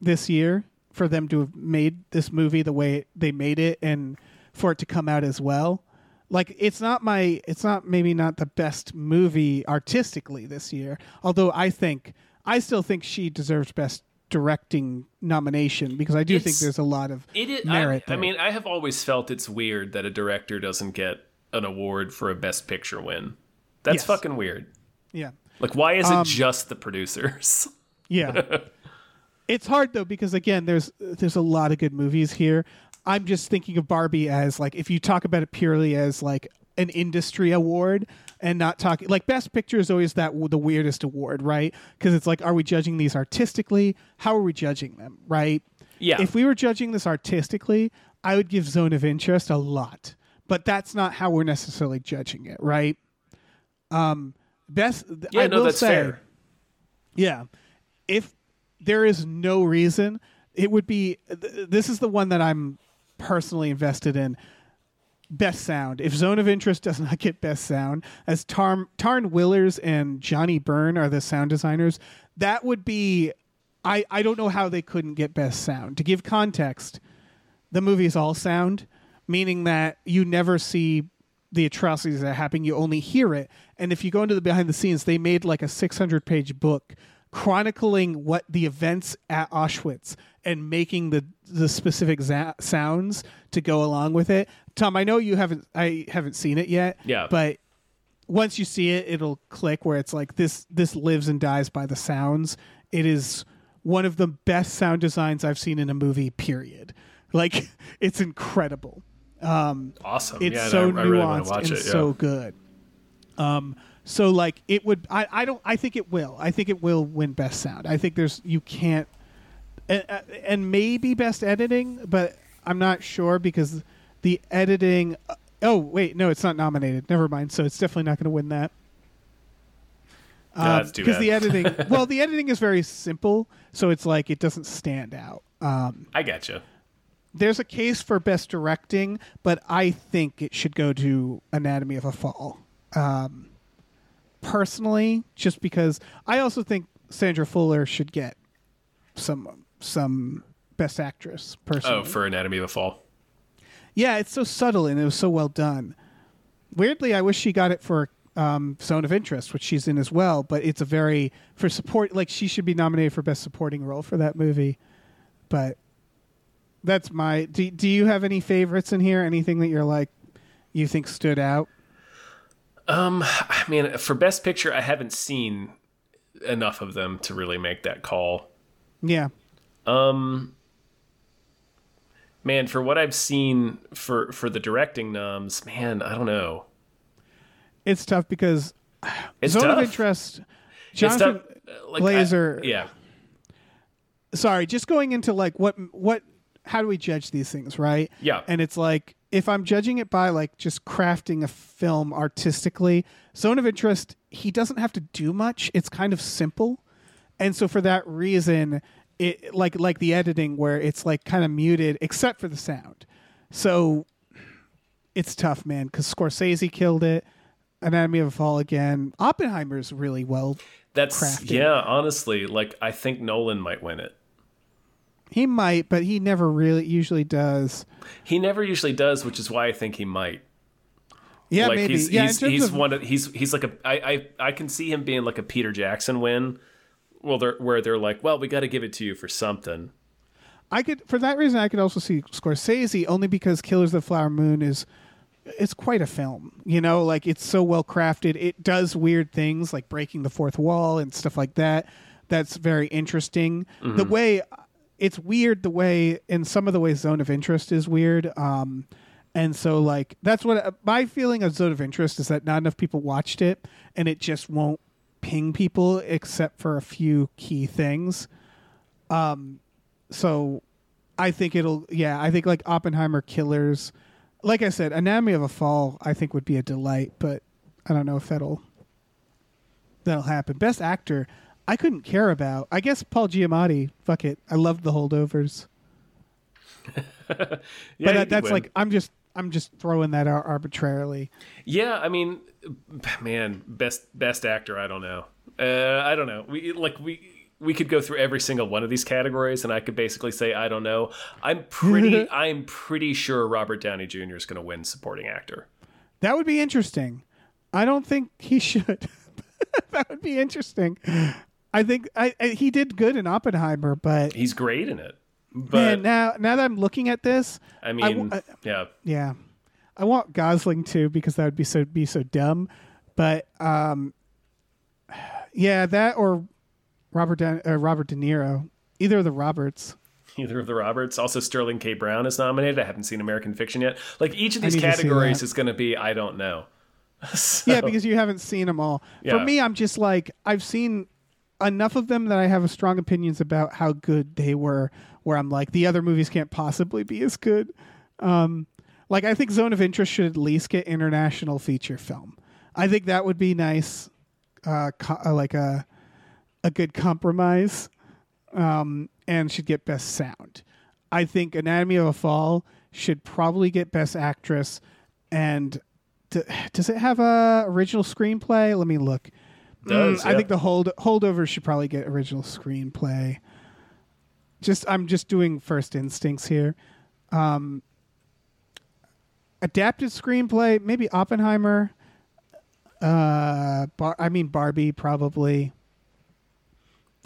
this year for them to have made this movie the way they made it and for it to come out as well. Like it's not my it's not maybe not the best movie artistically this year, although I think I still think she deserves best directing nomination because I do think there's a lot of It is. merit I, I mean, I have always felt it's weird that a director doesn't get an award for a Best Picture win. That's Yes. fucking weird. yeah. Like, why is Um, it just the producers? Yeah. it's hard though because again there's there's a lot of good movies here. I'm just thinking of Barbie as like if you talk about it purely as like an industry award and not talking like best picture is always that the weirdest award, right? Because it's like are we judging these artistically? How are we judging them, right? Yeah. If we were judging this artistically, I would give Zone of Interest a lot. But that's not how we're necessarily judging it, right? Um best yeah, I no, will that's say, fair. yeah. If there is no reason, it would be. Th- this is the one that I'm personally invested in. Best sound. If Zone of Interest does not get best sound, as Tarn Tarn Willers and Johnnie Burn are the sound designers, that would be. I I don't know how they couldn't get best sound. To give context, the movie is all sound, meaning that you never see the atrocities that are happening. You only hear it. And if you go into the behind the scenes, they made like a 600 page book chronicling what the events at Auschwitz and making the the specific za- sounds to go along with it. Tom, I know you haven't I haven't seen it yet. Yeah. But once you see it, it'll click where it's like this. This lives and dies by the sounds. It is one of the best sound designs I've seen in a movie. Period. Like it's incredible. Um, Awesome. it's yeah, so I, I really nuanced to watch and it. Yeah. so good. Um, so like it would. I, I don't. I think it will. I think it will win best sound. I think there's you can't, and, and maybe best editing, but I'm not sure because the editing. Oh wait, no, it's not nominated. Never mind. So it's definitely not going to win that. Yeah, that's too Because the editing, well, the editing is very simple, so it's like it doesn't stand out. Um, I gotcha. there's a case for best directing, but I think it should go to Anatomy of a Fall. Um, personally, just because I also think Sandra Hüller should get some some best actress. Personally, Oh, for Anatomy of a Fall. yeah, it's so subtle and it was so well done. Weirdly, I wish she got it for um, Zone of Interest, which she's in as well. But it's a very for support. Like she should be nominated for best supporting role for that movie. But that's my. Do, do you have any favorites in here? Anything that you're like you think stood out? Um, I mean, for Best Picture, I haven't seen enough of them to really make that call. Yeah, Um, man, for what I've seen for for the directing noms, man, I don't know. it's tough because It's Zone tough. of Interest. Jonathan uh, Like, I- Glazer- yeah. sorry, just going into like what what how do we judge these things, right? Yeah. And it's like if I'm judging it by like just crafting a film artistically, Zone of Interest, he doesn't have to do much. It's kind of simple. And so for that reason, it like like the editing where it's like kind of muted except for the sound. So it's tough, man, cuz Scorsese killed it. Anatomy of a Fall again. Oppenheimer's really well. That's crafted. yeah. Honestly, like I think Nolan might win it. He might, but he never really usually does. He never usually does, which is why I think he might. Yeah, like maybe. he's yeah, he's, he's of, one of he's he's like a I, I I can see him being like a Peter Jackson win. Well, they're where they're like, well, we got to give it to you for something. I could for that reason I could also see Scorsese only because Killers of the Flower Moon is it's quite a film. You know, like it's so well crafted. It does weird things like breaking the fourth wall and stuff like that. That's very interesting. The mm-hmm. way it's weird the way in some of the ways Zone of Interest is weird. Um and so like that's what my feeling of Zone of Interest is that not enough people watched it and it just won't ping people except for a few key things so I think it'll yeah, I think like Oppenheimer Killers like I said, Anatomy of a Fall I think would be a delight, but I don't know if that'll that'll happen. Best actor, I couldn't care about. I guess Paul Giamatti. Fuck it. I loved the holdovers. Yeah, but that, that's like I'm just I'm just throwing that out arbitrarily. Yeah, I mean, man, best best actor. I don't know. Uh, I don't know. We like we we could go through every single one of these categories, and I could basically say I don't know. I'm pretty. I'm pretty sure Robert Downey Jr. is going to win supporting actor. That would be interesting. I don't think he should. that would be interesting. I think I, I, he did good in Oppenheimer, but He's great in it, but man, now now that I'm looking at this, I mean, I- yeah, yeah, I want Gosling too because that would be so be so dumb. But um, yeah, that or Robert De, uh, Robert De Niro, either of the Roberts. either of the Roberts. Also, Sterling K. Brown is nominated. I haven't seen American Fiction yet. Like each of these need to see categories is going to be I don't know. So- Yeah, because you haven't seen them all. For me, I'm just like I've seen enough of them that I have strong opinions about how good they were. Where I'm like, the other movies can't possibly be as good. Um, like I think Zone of Interest should at least get international feature film. I think that would be nice, uh, co- uh, like a a good compromise, um, and should get best sound. I think Anatomy of a Fall should probably get best actress, and d- does it have a original screenplay? Let me look. Does, Mm, I think the hold holdovers should probably get original screenplay. Just I'm just doing first instincts here. Um, adapted screenplay, maybe Oppenheimer. Uh, Bar- I mean Barbie probably.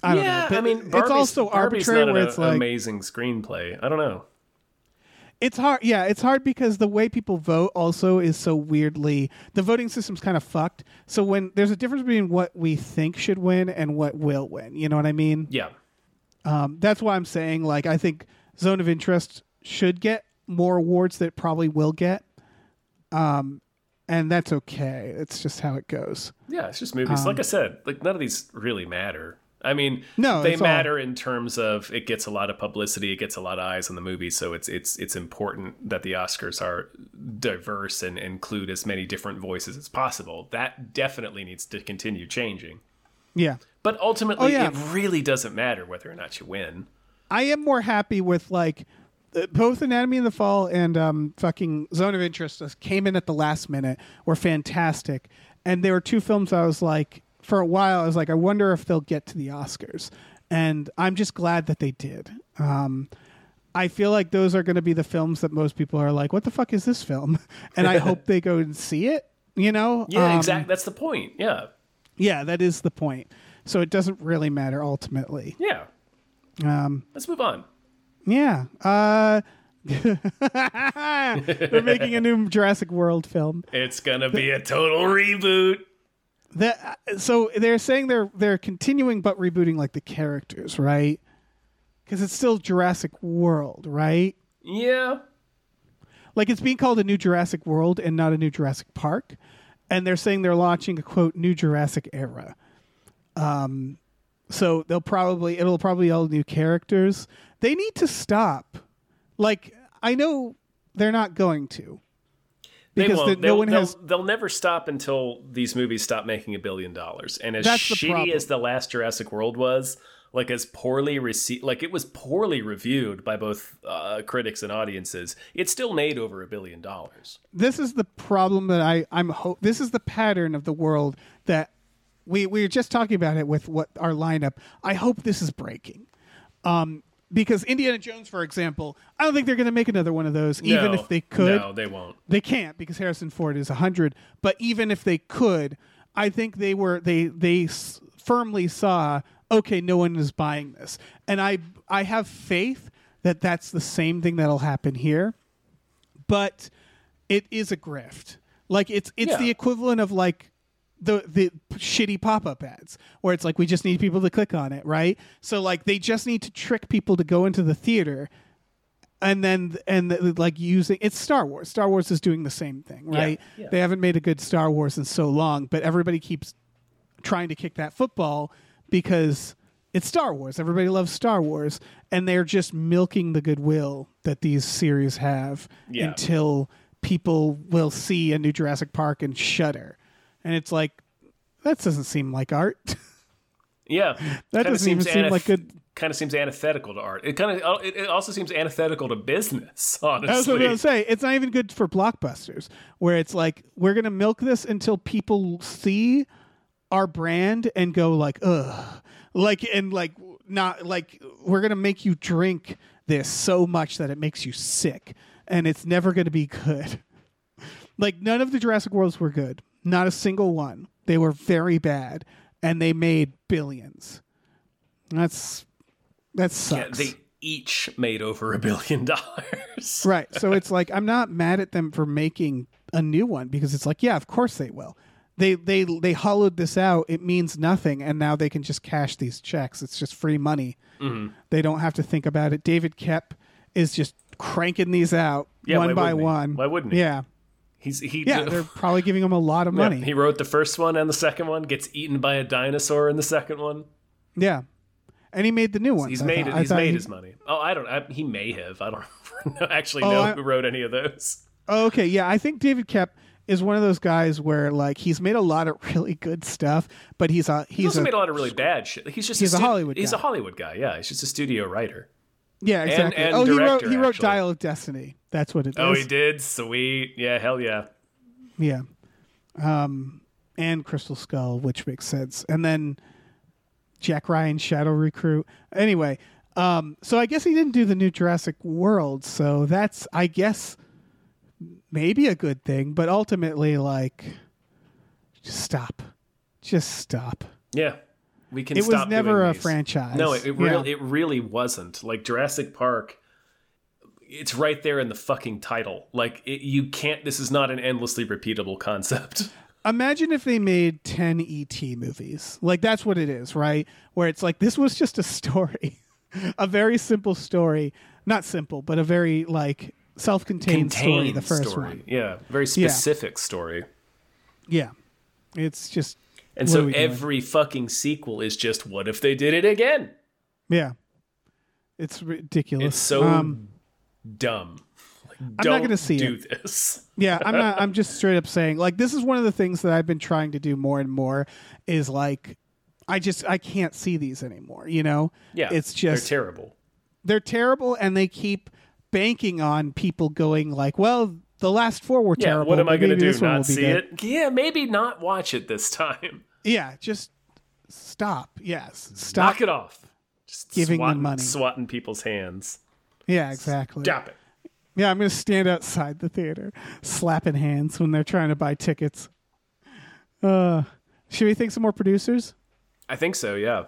I don't yeah, know. but I mean, it's also Barbie's arbitrary not where an it's like amazing screenplay. I don't know. It's hard. Yeah, it's hard because the way people vote also is so weirdly. The voting system's kind of fucked. So when there's a difference between what we think should win and what will win. You know what I mean? Yeah. Um, that's why I'm saying like I think Zone of Interest should get more awards that it probably will get. Um, and that's okay. It's just how it goes. Yeah, it's just movies. like I said, like none of these really matter. I mean, No, they it's all- matter in terms of it gets a lot of publicity, it gets a lot of eyes on the movie, so it's it's it's important that the Oscars are diverse and include as many different voices as possible. That definitely needs to continue changing. Yeah. But ultimately, Oh, yeah. it really doesn't matter whether or not you win. I am more happy with like uh, both Anatomy of the Fall and um, fucking Zone of Interest came in at the last minute were fantastic, and there were two films I was like for a while I was like I wonder if they'll get to the Oscars, and I'm just glad that they did. Um, I feel like those are going to be the films that most people are like, "What the fuck is this film?" And I hope they go and see it. You know? Yeah, Um, exactly. That's the point. Yeah, Yeah, that is the point. So it doesn't really matter ultimately. yeah. Um, Let's move on. Yeah. Uh They're making a new Jurassic World film. It's gonna be a total reboot. That so they're saying they're they're continuing but rebooting like the characters, right? Cuz it's still Jurassic World, right? Yeah, Like it's being called a new Jurassic World and not a new Jurassic Park. And they're saying they're launching a quote new Jurassic era. Um so they'll probably it'll probably be all new characters. They need to stop. Like I know they're not going to. They Because won't. the- no they'll, one they'll, has they'll never stop until these movies stop making a billion dollars. And as shitty as the last Jurassic World was, like as poorly received, like it was poorly reviewed by both uh, critics and audiences, it still made over a billion dollars. this is the problem that I I'm hope. this is the pattern of the world that we we were just talking about it with what our lineup. I hope this is breaking. Um because Indiana Jones for example, I don't think they're going to make another one of those even No, if they could. no, they won't. They can't because Harrison Ford is 100, but even if they could, I think they were they they s- firmly saw okay, no one is buying this. And I I have faith that that's the same thing that'll happen here but it is a grift. Like it's it's Yeah. the equivalent of like the the shitty pop-up ads where it's like we just need people to click on it, right? So like they just need to trick people to go into the theater and then and like using it's Star Wars. Star Wars is doing the same thing, right? yeah. They haven't made a good Star Wars in so long, but everybody keeps trying to kick that football because it's Star Wars. Everybody loves Star Wars, and they're just milking the goodwill that these series have Yeah. until people will see a new Jurassic Park and shudder. And it's like that doesn't seem like art. Yeah, That Kinda doesn't even seem like good- Kind of seems antithetical to art. It kind of it, it also seems antithetical to business. Honestly, That's what I'm gonna say. It's not even good for blockbusters, where it's like we're gonna milk this until people see our brand and go like, ugh, like and like not like we're gonna make you drink this so much that it makes you sick, and it's never gonna be good. Like none of the Jurassic Worlds were good, not a single one. They were very bad, and they made billions. That's that sucks. Yeah, they each made over a billion dollars. Right. So it's like I'm not mad at them for making a new one because it's like, yeah, of course they will. They they they hollowed this out. It means nothing, and now they can just cash these checks. It's just free money. Mm-hmm. They don't have to think about it. David Koepp is just cranking these out Yeah, one by he? one. Why wouldn't he? Yeah, He's he. yeah. They're probably giving him a lot of Yeah, money. he wrote the first one and the second one. Gets eaten by a dinosaur in the second one. Yeah, and he made the new one. He's I made thought- it. He's made he- his money. Oh, I don't. I, he may have. I don't actually Oh, know who wrote any of those. Oh, okay, yeah, I think David Koepp is one of those guys where like he's made a lot of really good stuff, but he's a He's he's also a made a lot of really bad shit. He's just He's a stu- Hollywood He's guy. a Hollywood guy. Yeah, he's just a studio writer. Yeah, exactly. and oh, he wrote he wrote actually. Dial of Destiny. That's what it is. Oh, he did. Sweet. Yeah. Hell yeah. Yeah. Um, and Crystal Skull, which makes sense. And then Jack Ryan Shadow Recruit. Anyway, um, so I guess he didn't do the new Jurassic World, so that's I guess maybe a good thing, but ultimately like just stop. Just stop. Yeah. We can. It was never a franchise. No, it, it Yeah. really it really wasn't. Like Jurassic Park it's right there in the fucking title. Like it, you can't. This is not an endlessly repeatable concept. Imagine if they made 10 ET movies. Like that's what it is, right? Where it's like this was just a story. a very simple story. Not simple, but a very like self-contained story, the first story. one. Yeah, very specific story. Yeah. It's just And so we doing? every fucking sequel is just what if they did it again? yeah. It's ridiculous. It's so um, dumb. Like, not don't gonna see do it. this. yeah, I'm not I'm just straight up saying like this is one of the things that I've been trying to do more and more is like I just I can't see these anymore, you know? Yeah, It's just they're terrible. they're terrible and they keep banking on people going like, well, the last four were Yeah, terrible. what am I going to do? Not see good." it? Yeah, maybe not watch it this time. Yeah, just stop. Yes, stop. Knock it off. Just Giving them swatting, money. swatting people's hands. Yeah, exactly. Stop it. Yeah, I'm going to stand outside the theater, slapping hands when they're trying to buy tickets. Uh, should we thank some more producers? I think so. Yeah.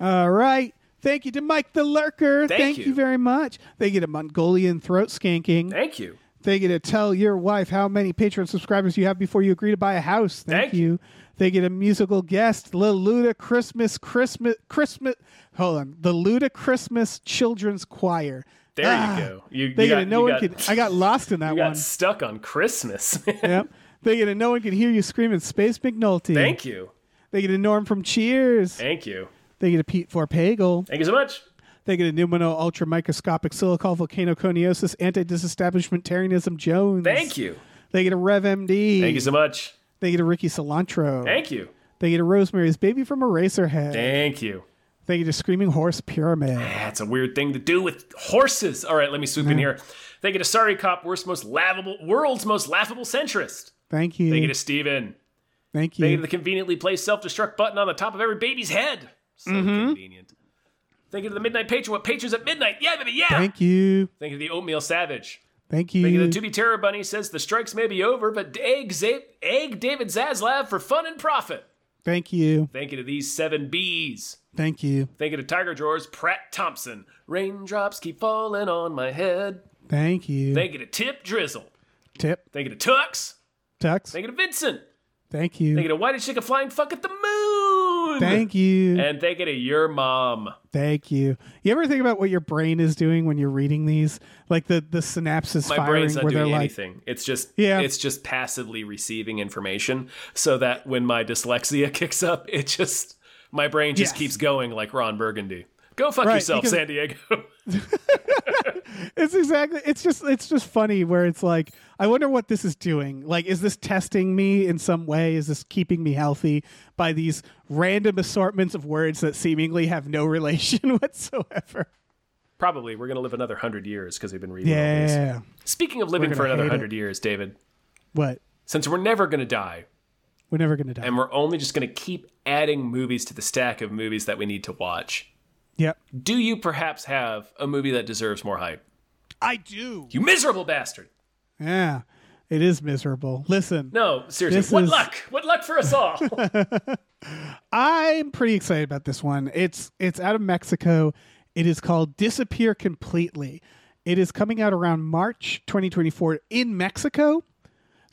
All right. Thank you to Mike the Lurker. Thank you. you. very much. Thank you to Mongolian Throat Skanking. Thank you. Thank you to tell your wife how many Patreon subscribers you have before you agree to buy a house. Thank, Thank you. Thank you to musical guest Lil Luda Christmas Christmas Christmas. Hold on, the Luda Christmas Children's Choir. There Ah, you go. You, They you got. No you one got, can. I got lost in that one. you got one. stuck on Christmas. yep. They get it. No one can hear you screaming Space McNulty. Thank you. They get a Norm from Cheers. Thank you. They get a Pete Forpagel. Thank you so much. They get a pneumono ultra microscopic silicol volcanoconiosis anti disestablishmentarianism Jones. Thank you. They get a Rev MD. Thank you so much. They get a Ricky Cilantro. Thank you. They get a Rosemary's Baby from Eraserhead. Thank you. They get a Screaming Horse Pyramid. That's a weird thing to do with horses. All right, let me swoop in here. They get a sorry cop, worst most laughable, world's most laughable centrist. Thank you. They get a Steven. Thank They you. get the conveniently placed self-destruct button on the top of every baby's head. So Mm-hmm. convenient. They get the midnight patron. What patrons at midnight? Yeah, baby, yeah. Thank you. Thank you to the oatmeal savage. Thank you. Thank you you. to the To Be Terror Bunny says the strikes may be over, but egg, Z- egg David Zaslav for fun and profit. Thank you. Thank you to these seven B's. Thank you. Thank you to Tiger Drawers, Pratt Thompson. Raindrops keep falling on my head. Thank you. Thank you to Tip Drizzle. Tip. Thank you to Tux. Tux. Thank you to Vincent. Thank you. Thank you to Why Did a Flying Fuck at the Moon? Thank you. And thank you to your mom. Thank you. You ever think about what your brain is doing when you're reading these? Like the the synapses My firing brain's not where they're doing like, anything. It's just Yeah. it's just passively receiving information so that when my dyslexia kicks up, it just my brain just Yes. keeps going like Ron Burgundy. Go fuck Right, yourself, because- San Diego. it's exactly it's just it's just funny where it's like I wonder what this is doing. Like is this testing me in some way? Is this keeping me healthy by these random assortments of words that seemingly have no relation whatsoever? Probably we're gonna live another hundred years because we've been reading all these. Yeah. Speaking of living for another hate hundred years, David, What? since we're never gonna die, We're never going to die. and we're only just gonna keep adding movies to the stack of movies that we need to watch. yep. Do you perhaps have a movie that deserves more hype? I do. You miserable bastard! Yeah. It is miserable. Listen. No, seriously, what is- luck? What luck for us all? I'm pretty excited about this one. It's it's out of Mexico. It is called Disappear Completely. It is coming out around March 2024 in Mexico.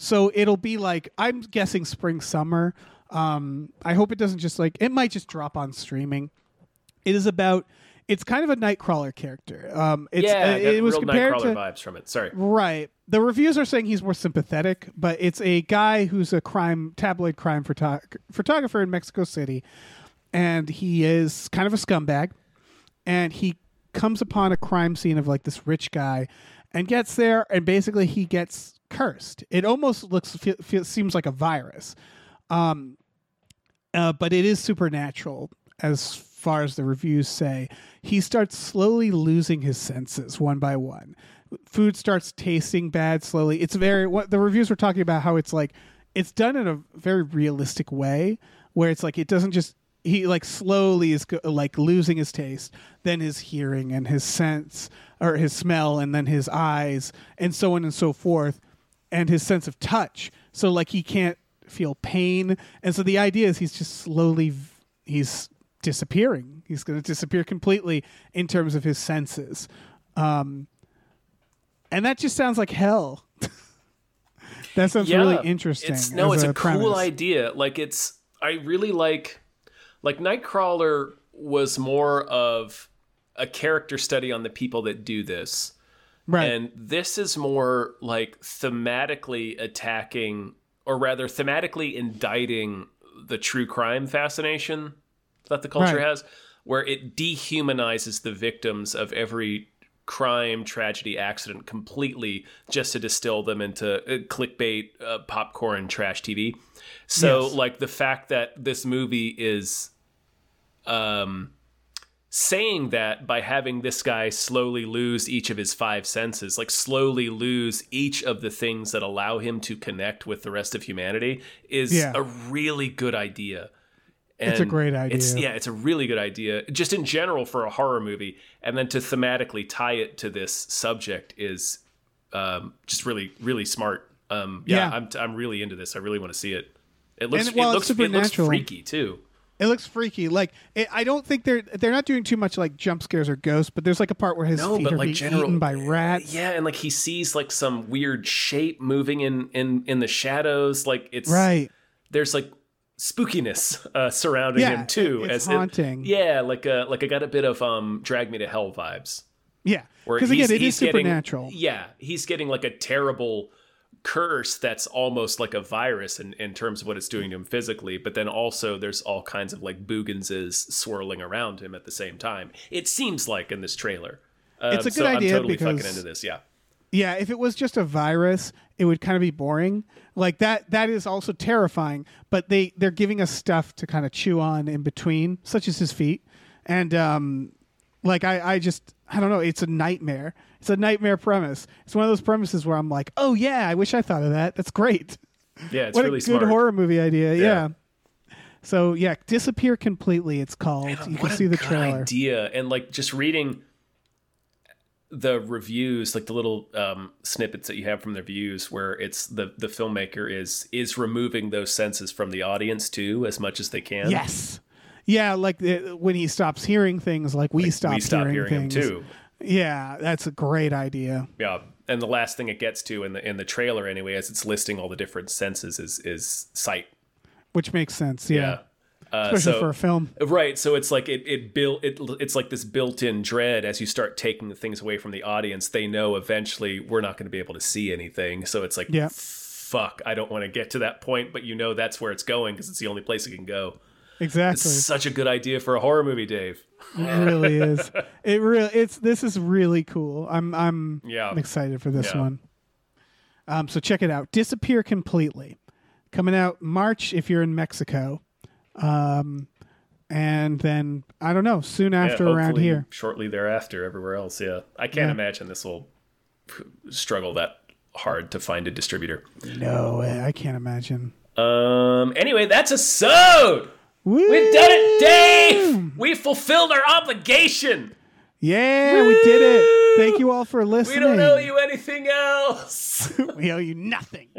So it'll be like I'm guessing spring summer. Um, I hope it doesn't just like it might just drop on streaming. It is about it's kind of a Nightcrawler character. Um, it's yeah, uh, it was real compared Nightcrawler to vibes from it. Sorry. Right. The reviews are saying he's more sympathetic, but it's a guy who's a crime tabloid crime photo- photographer in Mexico City, and he is kind of a scumbag, and he comes upon a crime scene of like this rich guy, and gets there, and basically he gets cursed. It almost looks fe- fe- seems like a virus, um, uh, but it is supernatural as far as the reviews say. He starts slowly losing his senses one by one. Food starts tasting bad slowly. It's very what the reviews were talking about how it's like it's done in a very realistic way where it's like it doesn't just he like slowly is like losing his taste, then his hearing and his sense or his smell and then his eyes and so on and so forth and his sense of touch. So like he can't feel pain, and so the idea is he's just slowly v- he's disappearing. He's going to disappear completely in terms of his senses. Um, and that just sounds like hell. that sounds really interesting. It's no, it's a, cool premise. idea. Like it's I really like like Nightcrawler was more of a character study on the people that do this. Right. And this is more like thematically attacking or rather thematically indicting the true crime fascination that the culture Right. has where it dehumanizes the victims of every crime, tragedy, accident completely just to distill them into uh, clickbait, uh, popcorn, trash TV. So, Yes. like the fact that this movie is um, saying that by having this guy slowly lose each of his five senses, like slowly lose each of the things that allow him to connect with the rest of humanity, is Yeah. a really good idea. It's a And great It's, idea. yeah, it's a really good idea, just in general for a horror movie, and then to thematically tie it to this subject is um, just really, really smart. Um, yeah, Yeah. I'm, I'm really into this. I really want to see it. It looks, And, well, it looks, it looks freaky too. It looks freaky. Like it, I don't think they're they're not doing too much like jump scares or ghosts, but there's like a part where his No, feet but are like being general, eaten by rats. Yeah, and like he sees like some weird shape moving in in in the shadows. Like it's Right. There's like spookiness uh, surrounding Yeah, him too. it's as it- haunting. yeah, like uh, like I got a bit of um Drag Me to Hell vibes. Yeah. Because again, he's- it is he's getting- supernatural. yeah, he's getting like a terrible curse that's almost like a virus in, in terms of what it's doing to him physically, but then also there's all kinds of like booganses swirling around him at the same time. It seems like in this trailer. Um, It's a good so idea I'm totally fucking into this. Yeah. Yeah, if it was just a virus, it would kind of be boring. Like that that is also terrifying, but they they're giving us stuff to kind of chew on in between, such as his feet. And um like I I just I don't know, it's a nightmare. It's a nightmare premise. It's one of those premises where I'm like, "Oh yeah, I wish I thought of that. That's great." Yeah, it's what really a good smart. horror movie idea. Yeah. Yeah. So, yeah, disappear completely it's called. you can see the trailer. idea and like just reading the reviews like the little um, snippets that you have from the reviews where it's the the filmmaker is is removing those senses from the audience too as much as they can Yes. Yeah, like the, when he stops hearing things, like we stop, we stop hearing, hearing, things. too Yeah, that's a great idea. yeah and the last thing it gets to in the in the trailer anyway as it's listing all the different senses is is sight Which makes sense. Yeah, yeah, Uh, especially so- for a film. Right, so it's like it it built it it's like this built-in dread as you start taking the things away from the audience. They know eventually we're not going to be able to see anything. So it's like Yeah. fuck, I don't want to get to that point, but you know that's where it's going because it's the only place it can go. Exactly. Such a good idea for a horror movie, Dave. It really is. It really it's this is really cool. I'm I'm Yeah. Excited for this Yeah. one. Um so check it out. Disappear completely. Coming out March if you're in Mexico. Um and then I don't know, soon after Yeah, around here. shortly thereafter, everywhere else. Yeah, I can't imagine this will struggle that hard to find a distributor. No I can't imagine. Um. Anyway, that's a sode. Woo! We've done it, Dave. We fulfilled our obligation. Yeah, we did it. Thank you all for listening. We don't owe you anything else. we owe you nothing.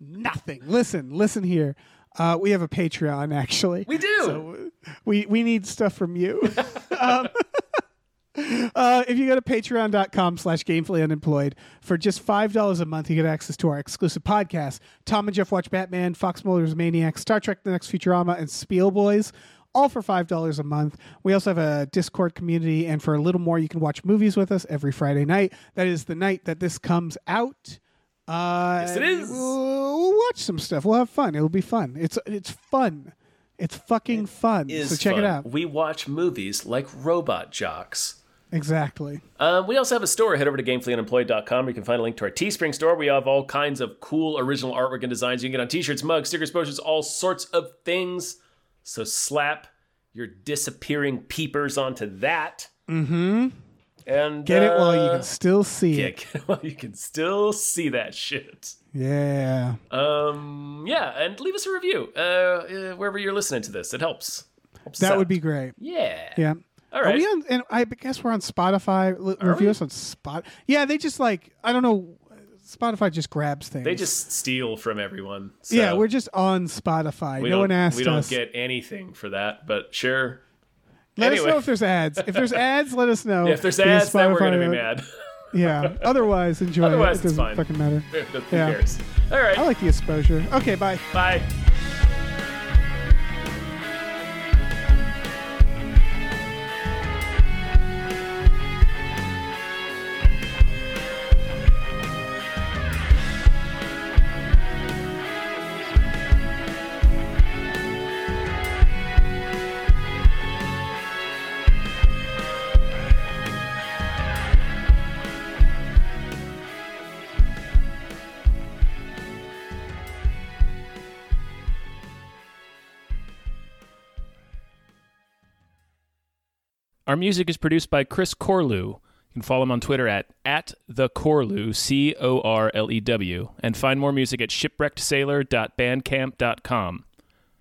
nothing. Listen, listen here. Uh, we have a Patreon, actually. We do. So we we need stuff from you. um, uh, if you go to patreon.com slash gamefully unemployed for just $5 a month you get access to our exclusive podcast tom and jeff watch batman fox mulder's maniac star trek the next futurama and spiel boys all for $5 a month we also have a discord community and for a little more you can watch movies with us every friday night that is the night that this comes out uh, Yes, it is. We'll, we'll watch some stuff. We'll have fun. It'll be fun. It's it's fun. It's fucking fun. So check fun. it out. We watch movies like Robot Jox. Exactly. Um, we also have a store. Head over to gamefullyunemployed.com where you can find a link to our Teespring store. We have all kinds of cool original artwork and designs you can get on t-shirts, mugs, stickers, posters, all sorts of things. So slap your disappearing peepers onto that. Mm-hmm. And Get it while you uh, can still see yeah, it. get it while you can still see that shit. Yeah. Um, yeah, and leave us a review uh, uh, wherever you're listening to this. It helps. helps That would be great. yeah. Yeah. All Are we on? And I guess we're on Spotify. L- review we? us on Spot. Yeah, they just like I don't know. Spotify just grabs things. They just steal from everyone. So yeah, we're just on Spotify. no one asked We don't us. get anything for that, but sure. let anyway. us know if there's ads. If there's ads, let us know. If there's ads, then we're gonna be mad. Yeah. Otherwise, enjoy Otherwise, it. It doesn't fine. fucking matter. Who Yeah. cares? All right. I like the exposure. Okay, bye. Bye. Our music is produced by Chris Corlew. You can follow him on Twitter at, at the Corlew, C O R L E W, and find more music at shipwreckedsailor.bandcamp.com.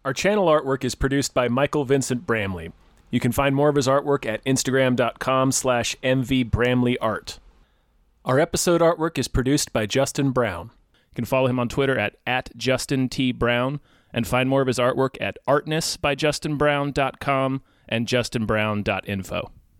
Our channel artwork is produced by Michael Vincent Bramley. You can find more of his artwork at instagram.com slash mvbramleyart. Our episode artwork is produced by Justin Brown. You can follow him on Twitter at, at Justin T. Brown and find more of his artwork at artnessbyjustinbrown.com and justinbrown.info.